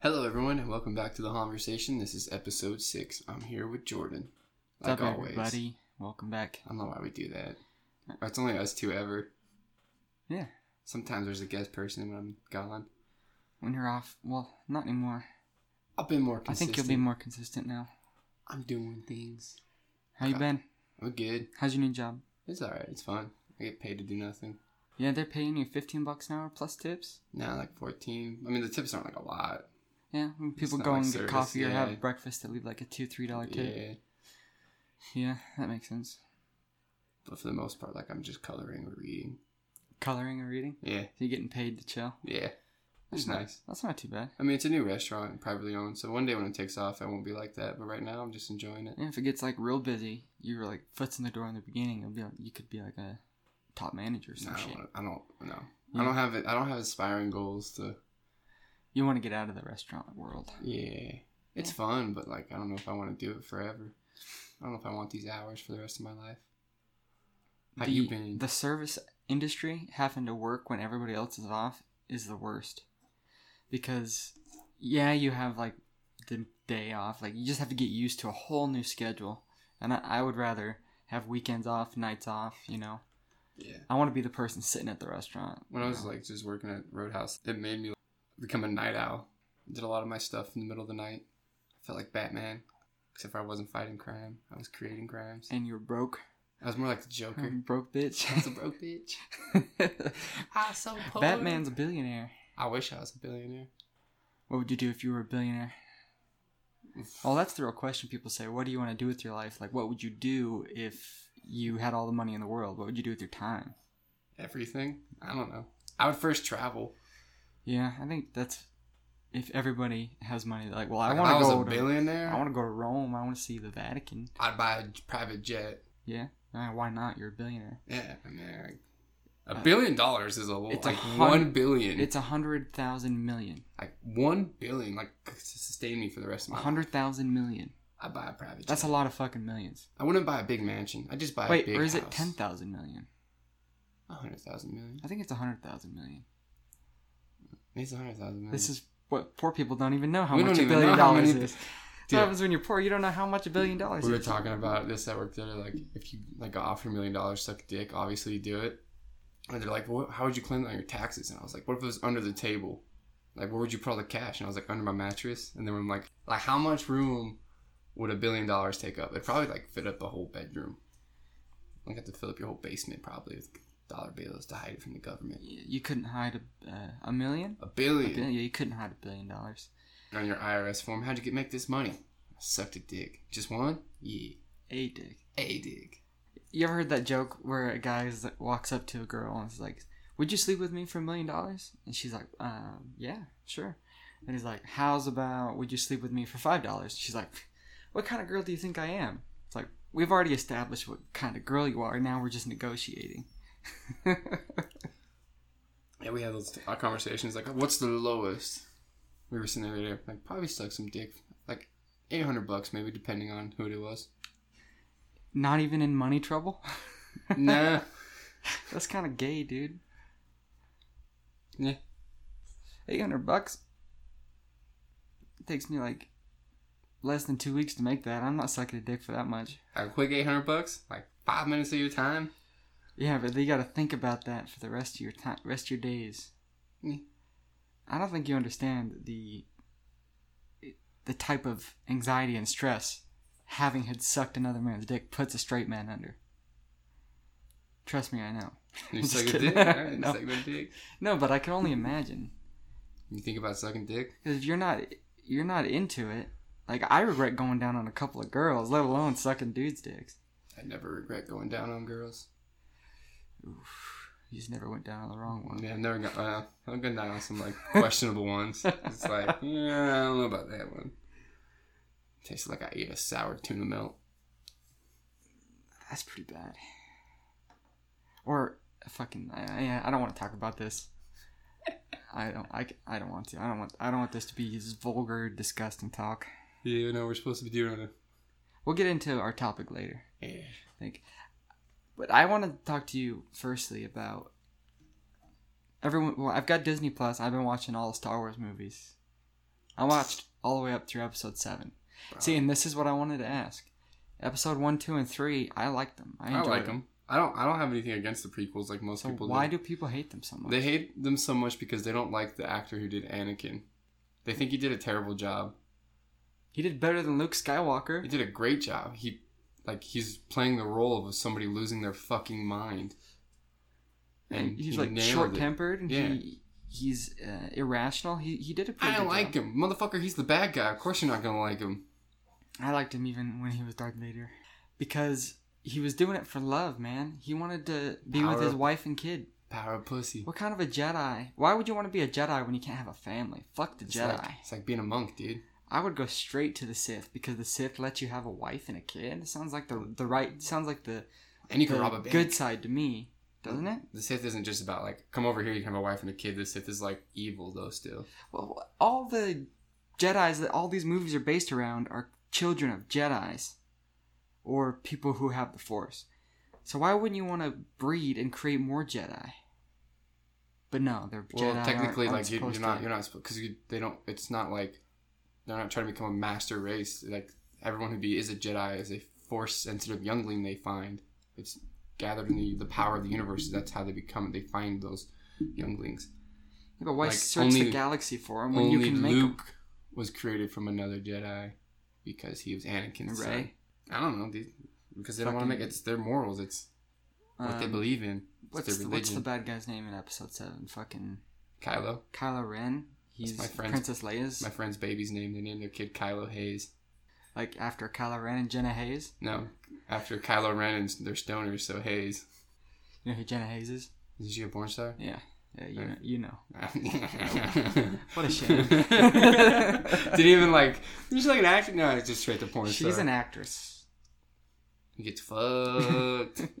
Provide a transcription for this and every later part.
Hello, everyone, and welcome back to the Haunversation. This is episode six. I'm here with Jordan, like What's up, everybody? Welcome back. I don't know why we do that. It's only us two ever. Yeah. Sometimes there's a guest person when I'm gone. When you're off, well, not anymore. I've been more I consistent. think you'll be more consistent now. I'm doing things. How you Okay. been? I'm good. How's your new job? It's alright. It's fun. I get paid to do nothing. Yeah, they're paying you 15 bucks an hour plus tips. Now, like 14. I mean, the tips aren't like a lot. Yeah, when people go like and get service, coffee or have breakfast, they leave like a two, three dollar tip. Yeah. Yeah, that makes sense. But for the most part, like I'm just coloring or reading. Coloring or reading? Yeah. So you're getting paid to chill. Yeah. It's not- nice. That's not too bad. I mean, it's a new restaurant, privately owned. So one day when it takes off, I won't be like that. But right now, I'm just enjoying it. Yeah, if it gets like real busy, you're like foots in the door in the beginning. It'll be like, you could be like a top manager or No, some I shit. I don't. No. Yeah. I don't have it. I don't have aspiring goals to. You want to get out of the restaurant world. Yeah. It's fun, but like I don't know if I want to do it forever. I don't know if I want these hours for the rest of my life. How the, you been? The service industry having to work when everybody else is off is the worst. Because, yeah, you have like the day off. Like, you just have to get used to a whole new schedule. And I, I would rather have weekends off, nights off, you know. yeah. I want to be the person sitting at the restaurant. When I was know. like just working at Roadhouse, it made me become a night owl. Did a lot of my stuff in the middle of the night. I felt like Batman, except for I wasn't fighting crime. I was creating crimes. And you're broke. I was more like the Joker. broke bitch. I was a broke bitch. I so poor. Batman's a billionaire. I wish I was a billionaire. What would you do if you were a billionaire? Well, that's the real question. People say, "What do you want to do with your life?" Like, what would you do if you had all the money in the world? What would you do with your time? Everything. I don't know. I would first travel. Yeah, I think that's if everybody has money. Like, well, I Like, want to go a to. I want to go to Rome. I want to see the Vatican. I'd buy a private jet. Yeah, Uh, why not? You're a billionaire. Yeah, I mean, like, a billion dollars is a lot. Uh, it's a like one billion. It's a hundred thousand million. like one billion, like to sustain me for the rest of my life. hundred thousand million. I'd buy a private jet. That's a lot of fucking millions. I wouldn't buy a big mansion. I'd just buy a Wait, big or is it ten thousand million? A hundred thousand million. I think it's a hundred thousand million. It's a hundred thousand million. This is what poor people don't even know how We much a billion dollars many- is. Dude. What happens when you're poor? You don't know how much a billion dollars is. we were is. talking about this at work the other. Like, if you like offer a million dollars, suck dick. Obviously, you do it. And they're like, well, "How would you claim that on your taxes?" And I was like, "What if it was under the table? Like, where would you put all the cash?" And I was like, "Under my mattress." And then I'm like, "Like, how much room would a billion dollars take up? It'd probably like fit up a whole bedroom. Like, have to fill up your whole basement probably with dollar bills to hide it from the government. You couldn't hide a, uh, a million? A A billion billion? Yeah, you couldn't hide a billion dollars. on your IRS form. How'd you get make this money? I sucked a dick. Just one? Yeah, A dick. a dick. You ever heard that joke where a guy is, walks up to a girl and is like, "Would you sleep with me for a million dollars?" And she's like, um, "Yeah, sure." And he's like, "How's about would you sleep with me for five dollars?" She's like, "What kind of girl do you think I am?" It's like we've already established what kind of girl you are. Now we're just negotiating. Yeah, we had those our conversations like, what's the lowest? We were sitting there, like, probably stuck some dick, like eight hundred bucks maybe, depending on who it was. Not even in money trouble. nah, That's kind of gay, dude. yeah, Eight hundred bucks. It takes me like less than two weeks to make that. I'm not sucking a dick for that much. a quick eight hundred bucks, like five minutes of your time. Yeah, but you got to think about that for the rest of your time, rest of your days. I don't think you understand the the type of anxiety and stress having had sucked another man's dick puts a straight man under. Trust me, I know. You suck a dick, right? No. suck dick. No, but I can only imagine You think about sucking dick? because if you're not you're not into it. Like I regret going down on a couple of girls, let alone sucking dudes' dicks. I never regret going down on girls. Oof, you just never went down on the wrong one. Yeah, I've never got. Uh, I've gone down on some like questionable ones. It's like, yeah, I don't know about that one. Tastes like I ate a sour tuna melt. That's pretty bad. Or fucking, I, I, I don't want to talk about this. I don't, I, I don't want to. I don't want, I don't want this to be this vulgar, disgusting talk. Yeah, no, we're supposed to be doing it. We'll get into our topic later. Yeah. I think, but I want to talk to you firstly about everyone. Well, I've got Disney Plus. I've been watching all the Star Wars movies. I watched all the way up through episode seven. See, and this is what I wanted to ask. Episode one, two, and three, I like them. I, I like them. I don't. I don't have anything against the prequels like most So people. why do. do people hate them so much? They hate them so much because they don't like the actor who did Anakin. They think he did a terrible job. he did better than Luke Skywalker. He did a great job. He, like, he's playing the role of somebody losing their fucking mind. And he's he like short tempered and Yeah. he he's uh, irrational. He he did a pretty I like job. him, motherfucker. He's the bad guy. Of course you're not gonna like him. I liked him even when he was Darth Vader because he was doing it for love, man. He wanted to be with his wife and kid. Power of pussy. What kind of a Jedi? Why would you want to be a Jedi when you can't have a family? Fuck the It's Jedi. like, it's like being a monk, dude. I would go straight to the Sith because the Sith lets you have a wife and a kid. It sounds like the the right sounds like the, And you can rob a bank. good side to me, doesn't it? The Sith isn't just about like come over here, you can have a wife and a kid. The Sith is like evil though. Still, Well, all the Jedi's that all these movies are based around are children of Jedi's or people who have the Force. So why wouldn't you want to breed and create more Jedi? But no, they're well, Jedi. technically, aren't, aren't like you, you're not, to- you're not because you, they don't. It's not like they're not trying to become a master race. Like everyone who be is a Jedi is a force sensitive youngling they find. It's gathered in the, the power of the universe. That's how they become. They find those younglings. Yeah, but why like, search the galaxy for them when Only you can make? Luke was created from another Jedi because he was Anakin's son. I don't know, dude. Because they don't want to Fucking- make it's their morals. It's what they Um, believe in. It's What's the, what's the bad guy's name in Episode Seven? Fucking Kylo. Kylo Ren. He's my friend's- Princess Leia's My friend's baby's name. They named their kid Kylo Haze. like after Kylo Ren and Jenna Haze. No, after Kylo Ren and they're stoners, so Haze. You know who Jenna Haze is? Is she a porn star? Yeah, yeah, you know, you know. what a shame. Didn't even like. You're like an actor. No, it's just straight to porn She's star. an actress. He gets fucked.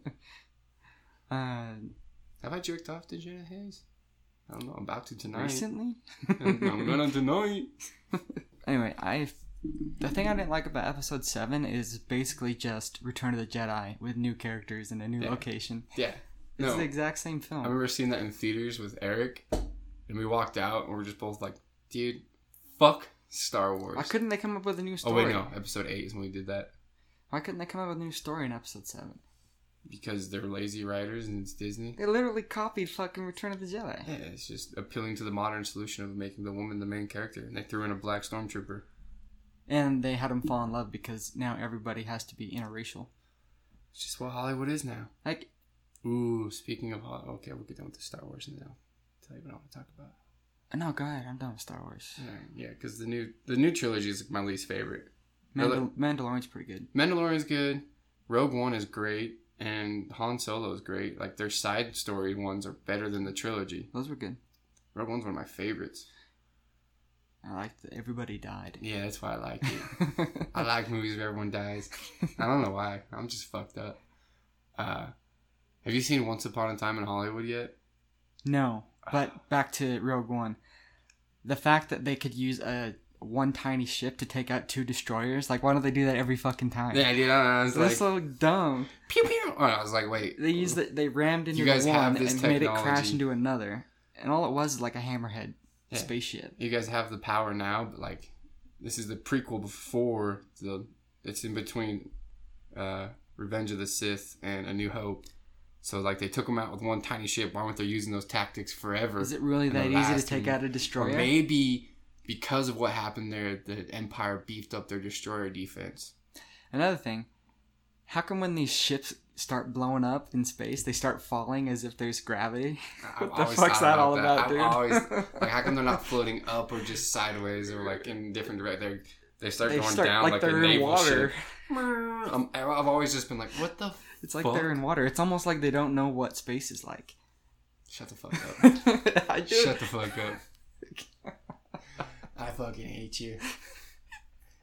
Uh, Have I jerked off to Jenna Haze? I don't know. I'm about to tonight. recently. I'm gonna tonight. Anyway, I the thing I didn't like about Episode Seven is basically just Return of the Jedi with new characters and a new Yeah. location. Yeah. It's No. the exact same film. I remember seeing that in theaters with Eric, and we walked out, and we are just both like, "Dude, fuck Star Wars." Why couldn't they come up with a new oh story? wait, no. Episode eight is when we did that Why couldn't they come up with a new story in Episode Seven? Because they're lazy writers and it's Disney. They literally copied fucking Return of the Jedi. Yeah, it's just appealing to the modern solution of making the woman the main character, and they threw in a black stormtrooper. And they had him fall in love because now everybody has to be interracial. It's just what Hollywood is now. Like, Ooh, speaking of Hollywood, okay, we'll get done with the Star Wars now. Tell you what I want to talk about. Uh, no, go ahead. I'm done with Star Wars. Yeah, because the new the new trilogy is my least favorite. Mandal- Mandalorian's pretty good. Mandalorian's good. Rogue One is great, and Han Solo is great. Like their side story ones are better than the trilogy. Those were good. Rogue One's one of my favorites. I liked that everybody died. Yeah, that's why I like it. I like movies where everyone dies. I don't know why. I'm just fucked up. Uh, have you seen Once Upon a Time in Hollywood yet? No, but back to Rogue One. The fact that they could use a one tiny ship to take out two destroyers, like why don't they do that every fucking time? Yeah, dude. I don't know. It's That's like so dumb. pew pew. Oh, I was like, wait. They used it. They rammed into You guys the have one and made it crash into another, and all it was is like a hammerhead Yeah. spaceship. You guys have the power now, but like, this is the prequel before the. It's in between, uh, Revenge of the Sith and A New Hope. So like they took them out with one tiny ship. Why weren't they using those tactics forever? Is it really that easy to take out a Or destroyer? maybe because of what happened there, the Empire beefed up their destroyer defense. Another thing, how come when these ships start blowing up in space, they start falling as if there's gravity? I've what the fuck's that all that. about, dude? always like how come they're not floating up or just sideways or like in different directions? They start they going start down like, like, they're in water. ship. Um, I've always just been like, what the? It's like fuck? they're in water. It's almost like they don't know what space is like. Shut the fuck up. I. Shut the fuck up. I fucking hate you.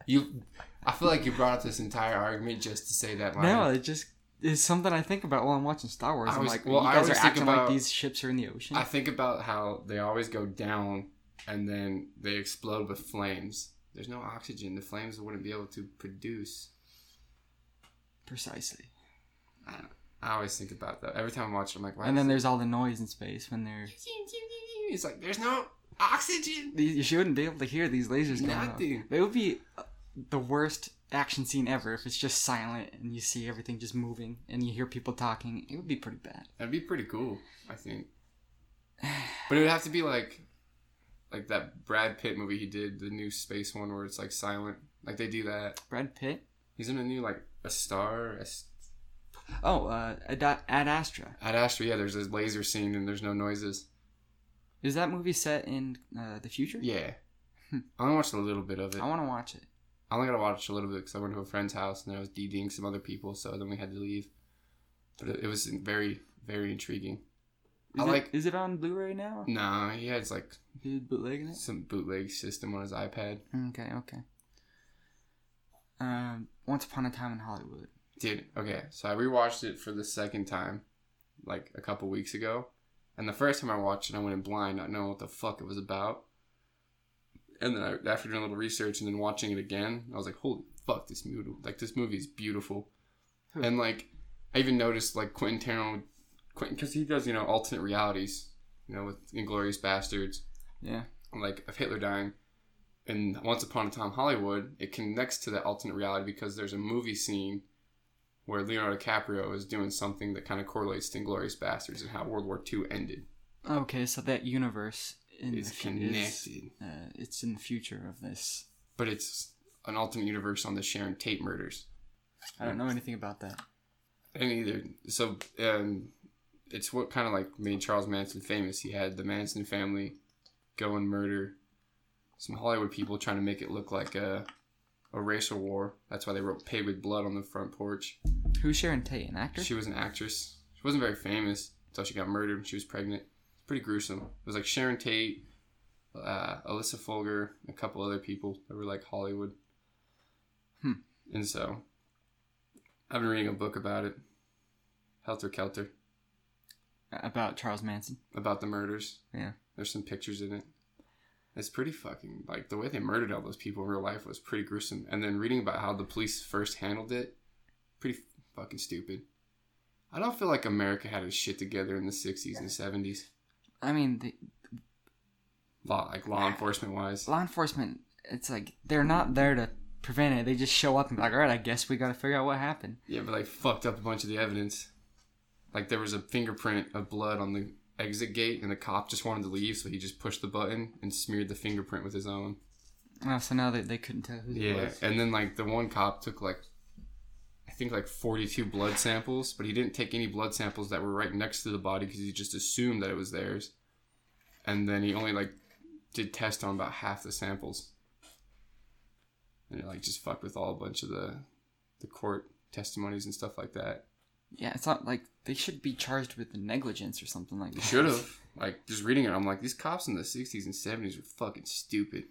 You, I feel like you brought up this entire argument just to say that line. No, it just is something I think about while I'm watching Star Wars. I I'm like, well, you I guys are acting like about- these ships are in the ocean. I think about how they always go down and then they explode with flames. There's no oxygen. The flames wouldn't be able to produce. Precisely. I, don't, I always think about that every time I watch it. I'm like, why? And then there's all the noise in space when they're. it's like there's no Oxygen. You shouldn't be able to hear these lasers going off. Nothing. It would be uh, the worst action scene ever if it's just silent and you see everything just moving and you hear people talking. It would be pretty bad. That'd be pretty cool, I think. But it would have to be like, like that Brad Pitt movie he did, the new space one where it's like silent. Like they do that. Brad Pitt. He's in a new like a star. A, s- Oh, uh, Ad, Ad Astra. Ad Astra, yeah. There's this laser scene and there's no noises. Is that movie set in uh, the future? Yeah. Hmm. I only watched a little bit of it. I want to watch it. I only got to watch a little bit because I went to a friend's house and I was DDing some other people, so then we had to leave. But it, it was very, very intriguing. Is, I it, like- is it on Blu-ray now? Nah, he has like bootlegging it? some bootleg system on his iPad. Okay, okay. Um, Once Upon a Time in Hollywood. Dude, okay, so I rewatched it for the second time, like a couple weeks ago. And the first time I watched it, I went in blind, not knowing what the fuck it was about. And then I, after doing a little research and then watching it again, I was like, holy fuck, this movie, like this movie is beautiful. Hmm. And like, I even noticed like Quentin Tarantino, Quentin, because he does you know alternate realities, you know, with Inglourious Basterds, Yeah. like of Hitler dying. And Once Upon a Time Hollywood, it connects to that alternate reality because there's a movie scene where Leonardo DiCaprio is doing something that kind of correlates to Inglourious Basterds and how World War II ended. Okay, so that universe in It's the connected, Is, uh, it's in the future of this. but it's an alternate universe on the Sharon Tate murders. I don't know anything about that. And either so, um, it's what kind of like made Charles Manson famous. He had the Manson family go and murder some Hollywood people, trying to make it look like a a racial war. That's why they wrote "Paid with Blood" on the front porch. Who's Sharon Tate, an actor? She was an actress. She wasn't very famous until she got murdered when she was pregnant. It's pretty gruesome. It was like Sharon Tate, uh, Alyssa Folger, a couple other people that were like Hollywood. Hmm. And so, I've been reading a book about it, Helter Skelter, about Charles Manson. about the murders. Yeah. There's some pictures in it. It's pretty fucking like the way they murdered all those people in real life was pretty gruesome. And then reading about how the police first handled it, pretty fucking stupid. I don't feel like America had its shit together in the 60s and 70s. I mean, the Law, like law enforcement wise. law enforcement. It's like they're not there to prevent it. They just show up and be like, all right, I guess we got to figure out what happened. Yeah, but like fucked up a bunch of the evidence. Like there was a fingerprint of blood on the exit gate, and the cop just wanted to leave, so he just pushed the button and smeared the fingerprint with his own. Oh, so now they, they couldn't tell who Yeah, was. and then like the one cop took like, I think like forty-two blood samples, but he didn't take any blood samples that were right next to the body because he just assumed that it was theirs. And then he only like did test on about half the samples, and it like just fucked with all a bunch of the, the court testimonies and stuff like that. Yeah, it's not like they should be charged with negligence or something like They that. should have. Like just reading it, I'm like, these cops in the '60s and '70s were fucking stupid.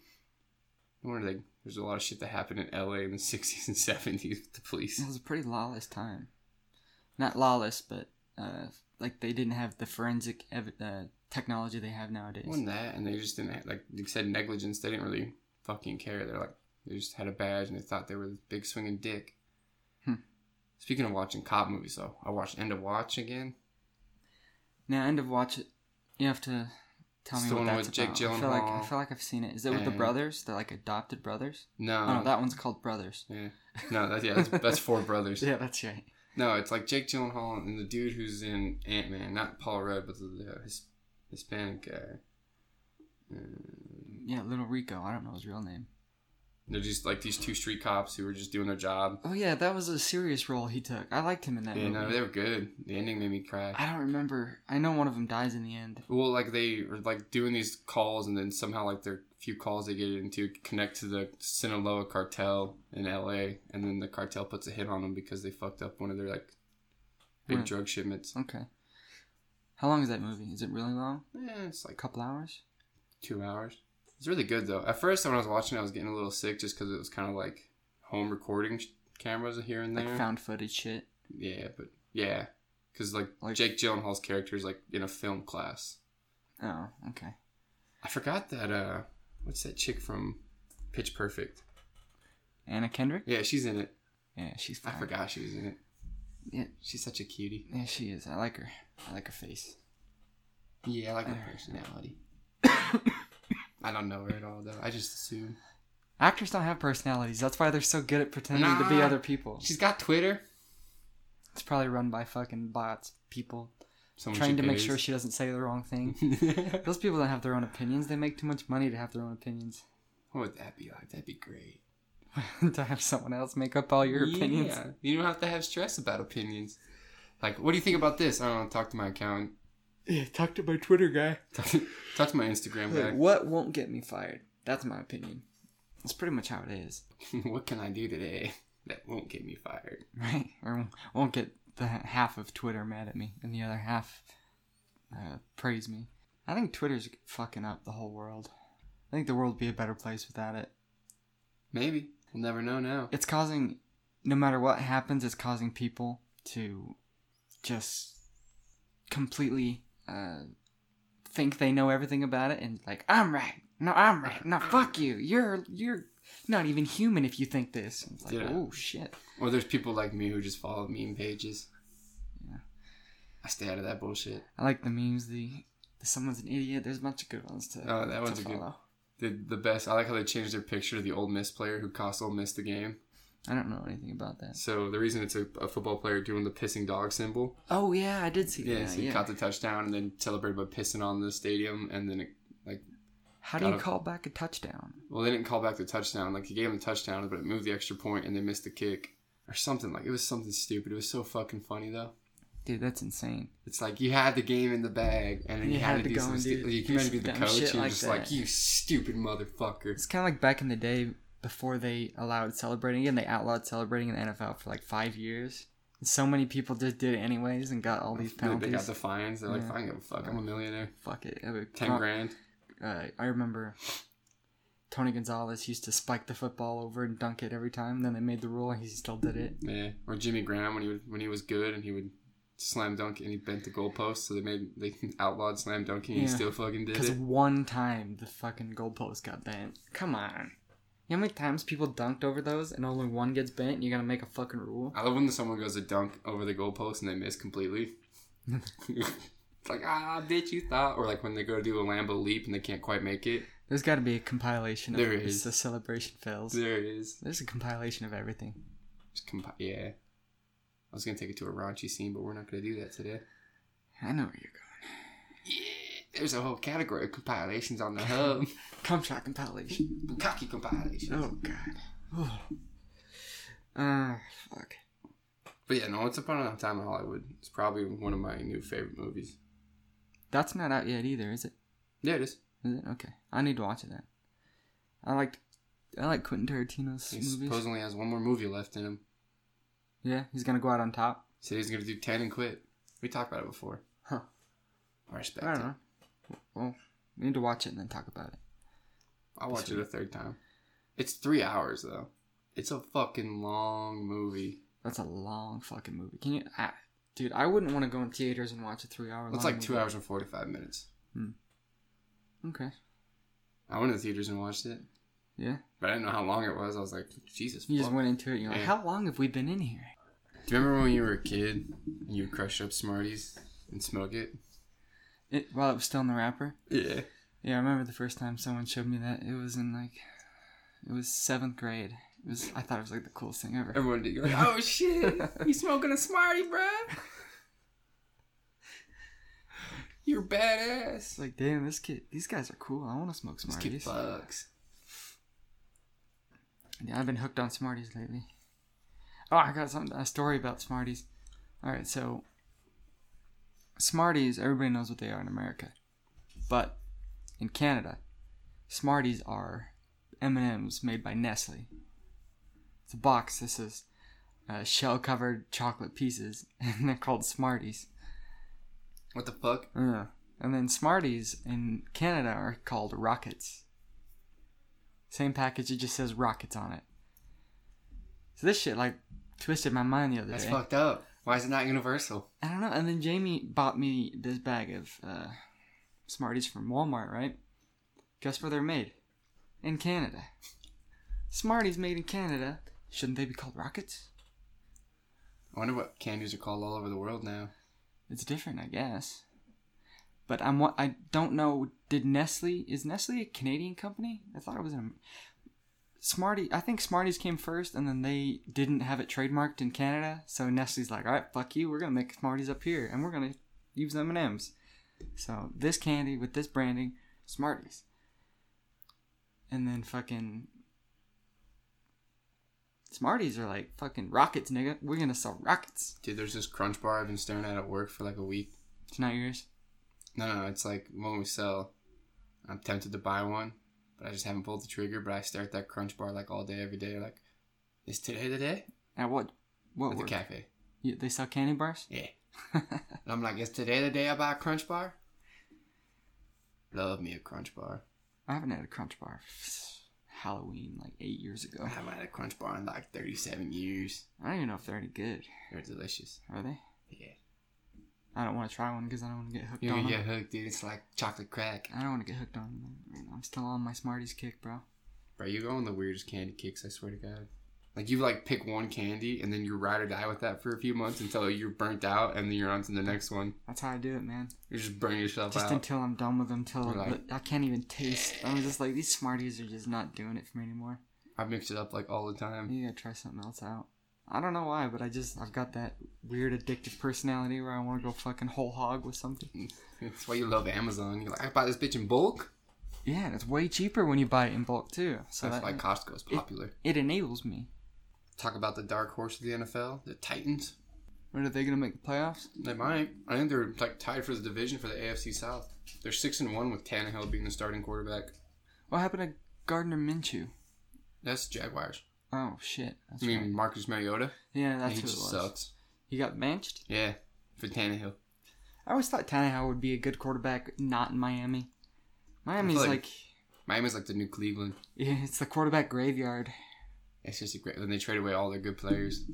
No wonder they, there's a lot of shit that happened in LA in the '60s and '70s with the police. It was a pretty lawless time. Not lawless, but uh, like they didn't have the forensic ev- uh, technology they have nowadays. Wasn't that, and they just didn't have, like you said negligence. They didn't really fucking care. They're like they just had a badge and they thought they were the big swinging dick. Speaking of watching cop movies, though, I watched End of Watch again. Now, end of watch. You have to tell me what one that's with Jake about. I feel like I feel like I've seen it. Is it with the and- brothers? They're like adopted brothers. No, oh, no, that one's called Brothers. yeah, no, that's yeah, that's, that's four brothers. Yeah, that's right. No, it's like Jake Gyllenhaal and the dude who's in Ant Man, not Paul Rudd, but the, the his, Hispanic guy. Um, Yeah, Little Rico. I don't know his real name. They're just like these two street cops who were just doing their job. Oh yeah, that was a serious role he took. I liked him in that Yeah, movie. no, they were good. The ending made me cry. I don't remember. I know one of them dies in the end. Well, like they were like doing these calls, and then somehow like their few calls they get into connect to the Sinaloa cartel in L.A., and then the cartel puts a hit on them because they fucked up one of their like big Right. drug shipments. Okay. How long is that movie? Is it really long? Yeah, it's like A couple hours? two hours. It's really good though. At first, when I was watching, it, I was getting a little sick just because it was kind of like home recording sh- cameras here and there. Like found footage shit. yeah, but yeah, because like, Like- Jake Gyllenhaal's character is like in a film class. Oh, okay. I forgot that. uh What's that chick from Pitch Perfect? Anna Kendrick? Yeah, she's in it. Yeah, she's I forgot she was in it. Yeah, She's such a cutie. yeah, she is. I like her. I like her face. Yeah, I like her personality. I don't know her at all though. I just assume Actors don't have personalities. That's why they're so good at pretending to be other people. she's got Twitter. It's probably run by fucking bots, people Someone trying to make sure she doesn't say the wrong thing. Those people don't have their own opinions. They make too much money to have their own opinions. what would that be like? That'd be great. to have someone else make up all your opinions. You don't have to have stress about opinions. Like, what do you think about this? I don't know. Talk to my accountant. Yeah, talk to my Twitter guy. Talk, talk to my Instagram guy. what won't get me fired? That's my opinion. That's pretty much how it is, what can I do today that won't get me fired? right? Or won't get the half of Twitter mad at me and the other half uh, praise me. I think Twitter's fucking up the whole world. I think the world would be a better place without it. Maybe we'll never know now. It's causing, no matter what happens, it's causing people to just completely uh, think they know everything about it and like I'm right. No, I'm right. No, fuck you. You're you're not even human if you think this. It's like, Yeah. oh shit. Or there's people like me who just follow meme pages. Yeah. I stay out of that bullshit. I like the memes. The, the someone's an idiot. There's a bunch of good ones to. Oh, that to one's a good. follow. The the best. I like how they changed their picture to the old Miss player who cost Ole Miss the game. I don't know anything about that. So the reason it's a, a football player doing the pissing dog symbol. Oh yeah, I did see Yeah, that. so he yeah. caught the touchdown and then celebrated by pissing on the stadium, and then it, like, How do you a- call back a touchdown? well, they didn't call back the touchdown. Like he gave him the touchdown, but it moved the extra point, and they missed the kick or something. Like it was something stupid. It was so fucking funny though. Dude, that's insane. It's like you had the game in the bag, and then you, had, to, do some. Stu- you came to be the coach, and you're just that. like you stupid motherfucker. It's kind of like back in the day before they allowed celebrating again. They outlawed celebrating in the NFL for like five years. And so many people just did it anyways and got all these They- They got penalties. the fines. They're like, Yeah. I don't give a fuck. I'm a millionaire. Fuck it. It Ten grand. Uh, I remember Tony Gonzalez used to spike the football over and dunk it every time. Then they made the rule and he still did it. Yeah. Or Jimmy Graham when he would, when he was good and he would slam dunk and he bent the goalpost, so they made they outlawed slam dunking. and He still fucking did it. Because one time the fucking goalpost got bent. Come on. You know how many times people dunked over those and only one gets bent? You're gonna make a fucking rule? I love when someone goes to dunk over the goalpost and they miss completely. it's like ah, bitch, you thought. Or like when they go to do a Lambo leap and they can't quite make it. There's got to be a compilation of There is. The celebration fails. There is. There's a compilation of everything. Just compi- yeah. I was gonna take it to a raunchy scene, but we're not gonna do that today. I know where you're going. Yeah, there's a whole category of compilations on the hub. Cum shot compilation. Bukkake compilations. Oh god. Ah, fuck. But yeah, no, Once Upon a Time in Hollywood is probably one of my new favorite movies. That's not out yet either, is it? Yeah, it is. Is it? Okay. I need to watch that. I liked I like Quentin Tarantino's He movies. supposedly has one more movie left in him. Yeah, he's gonna go out on top. Said he's gonna do ten and quit. We talked about it before. Huh. I respect I don't it. know. Well, we need to watch it and then talk about it. I'll watch it a third time. It's three hours though. It's a fucking long movie. That's a long fucking movie. Can you, ah, dude? I wouldn't want to go in theaters and watch a three-hour. It's like two movie. hours and forty five minutes. Okay. I went to the theaters and watched it, Yeah. but I didn't know how long it was. I was like, Jesus. You just went into it. You're like, Yeah. how long have we been in here? Do you remember when you were a kid and you would crush up Smarties and smoke it? It, while it was still in the wrapper. Yeah. Yeah, I remember the first time someone showed me that. It was in like, it was seventh grade. It was. I thought it was like the coolest thing ever. Everyone did. Like, oh shit, you smoking a Smartie, bruh? You're badass. Like, damn, this kid, these guys are cool. I want to smoke This kid Smarties. fucks. Yeah, I've been hooked on Smarties lately. Oh, I got something a story about Smarties. All right, so Smarties, everybody knows what they are in America, but in Canada, Smarties are M and M's made by Nestle. It's a box. This is uh, shell-covered chocolate pieces, and they're called Smarties. What the fuck? Yeah. And then Smarties in Canada are called Rockets. Same package, it just says Rockets on it. So this shit like twisted my mind the other That's day. That's fucked up. Why is it not universal? I don't know. And then Jamie bought me this bag of uh, Smarties from Walmart, right? Guess where they're made? In Canada. Smarties made in Canada. Shouldn't they be called Rockets? I wonder what candies are called all over the world now. It's different, I guess. But I'm what I don't know. Did Nestle is Nestle a Canadian company? I thought it was an Smarty. I think Smarties came first, and then they didn't have it trademarked in Canada. So Nestle's like, all right, fuck you. We're gonna make Smarties up here, and we're gonna use M and M's. So this candy with this branding, Smarties. And then fucking Smarties are like fucking rockets, nigga. We're gonna sell rockets. Dude, there's this Crunch Bar I've been staring at at work for like a week. It's not yours. No, no, it's like when we sell. I'm tempted to buy one, but I just haven't pulled the trigger. But I stare at that Crunch Bar like all day, every day. Like, is today the day? At what? What At the cafe. You, they sell candy bars. Yeah. And I'm like, is today the day I buy a Crunch Bar? Love me a Crunch Bar. I haven't had a Crunch bar. Halloween like eight years ago. I haven't had a Crunch Bar in like 37 years. I don't even know if they're any good. They're delicious. Are they? Yeah. I don't want to try one because I don't want to get hooked You're on gonna get hooked, dude. It's like chocolate crack. I don't want to get hooked on them. I'm still on my Smarties kick, bro. Bro, you go on the weirdest candy kicks, I swear to God. Like, you like pick one candy and then you ride or die with that for a few months until you're burnt out and then you're on to the next one. That's how I do it, man. You just burn yourself Just out. Just until I'm done with them, until like- I can't even taste. I'm just like these Smarties are just not doing it for me anymore. I mix it up like all the time. You gotta try something else out. I don't know why, but I just I've got that weird addictive personality where I want to go fucking whole hog with something. That's why you love Amazon. You're like, I buy this bitch in bulk. Yeah, and it's way cheaper when you buy it in bulk too. So That's that, why is popular. it enables me. Talk about the dark horse of the NFL, the Titans. When are they gonna make the playoffs? They might. I think they're like tied for the division for the AFC South. They're six and one with Tannehill being the starting quarterback. What happened to Gardner Minshew? That's Jaguars. Oh shit, that's I mean right. Marcus Mariota. Yeah, that's he who it was. sucks. He got benched. Yeah, for Tannehill. I always thought Tannehill would be a good quarterback, not in Miami. Miami's like- like, Miami's like the new Cleveland. yeah, it's the quarterback graveyard. It's just a great. Then they trade away all their good players.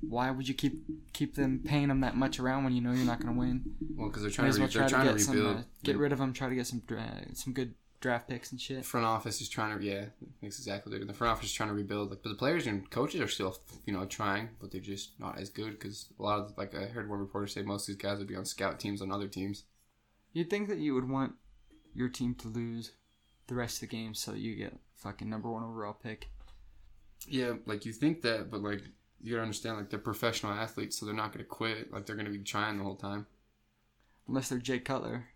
Why would you keep keep them paying them that much around when you know you're not gonna win? Well, because they're trying to, re- try they're to trying to get some, rebuild. uh, get rid of them. Try to get some dra- some good draft picks and shit. front office is trying to yeah, that's exactly what. The front office is trying to rebuild. Like, but the players and coaches are still you know trying, but they're just not as good because a lot of like I heard one reporter say most of these guys would be on scout teams on other teams. You'd think that you would want your team to lose the rest of the game so you get fucking number one overall pick. Yeah, like you think that, but like you gotta understand, like they're professional athletes, so they're not gonna quit. Like they're gonna be trying the whole time. Unless they're Jay Cutler.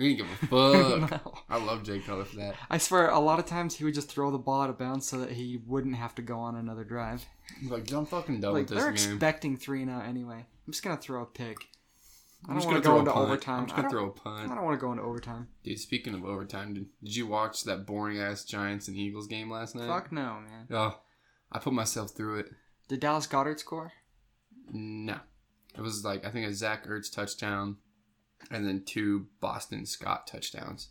We didn't give a fuck. No. I love Jay Cutler for that. I swear, a lot of times he would just throw the ball out of bounds so that he wouldn't have to go on another drive. Like I'm fucking done Like with they're this game. expecting three now oh anyway. I'm just gonna throw a pick. I I'm don't just want gonna throw go into punt. overtime. I'm just gonna don't, throw a punt. I don't want to go into overtime. Dude, speaking of overtime, did, did you watch that boring ass Giants and Eagles game last night? Fuck no, man. Oh, I put myself through it. Did Dallas Goedert score? No. It was like I think a Zach Ertz touchdown and then two Boston Scott touchdowns.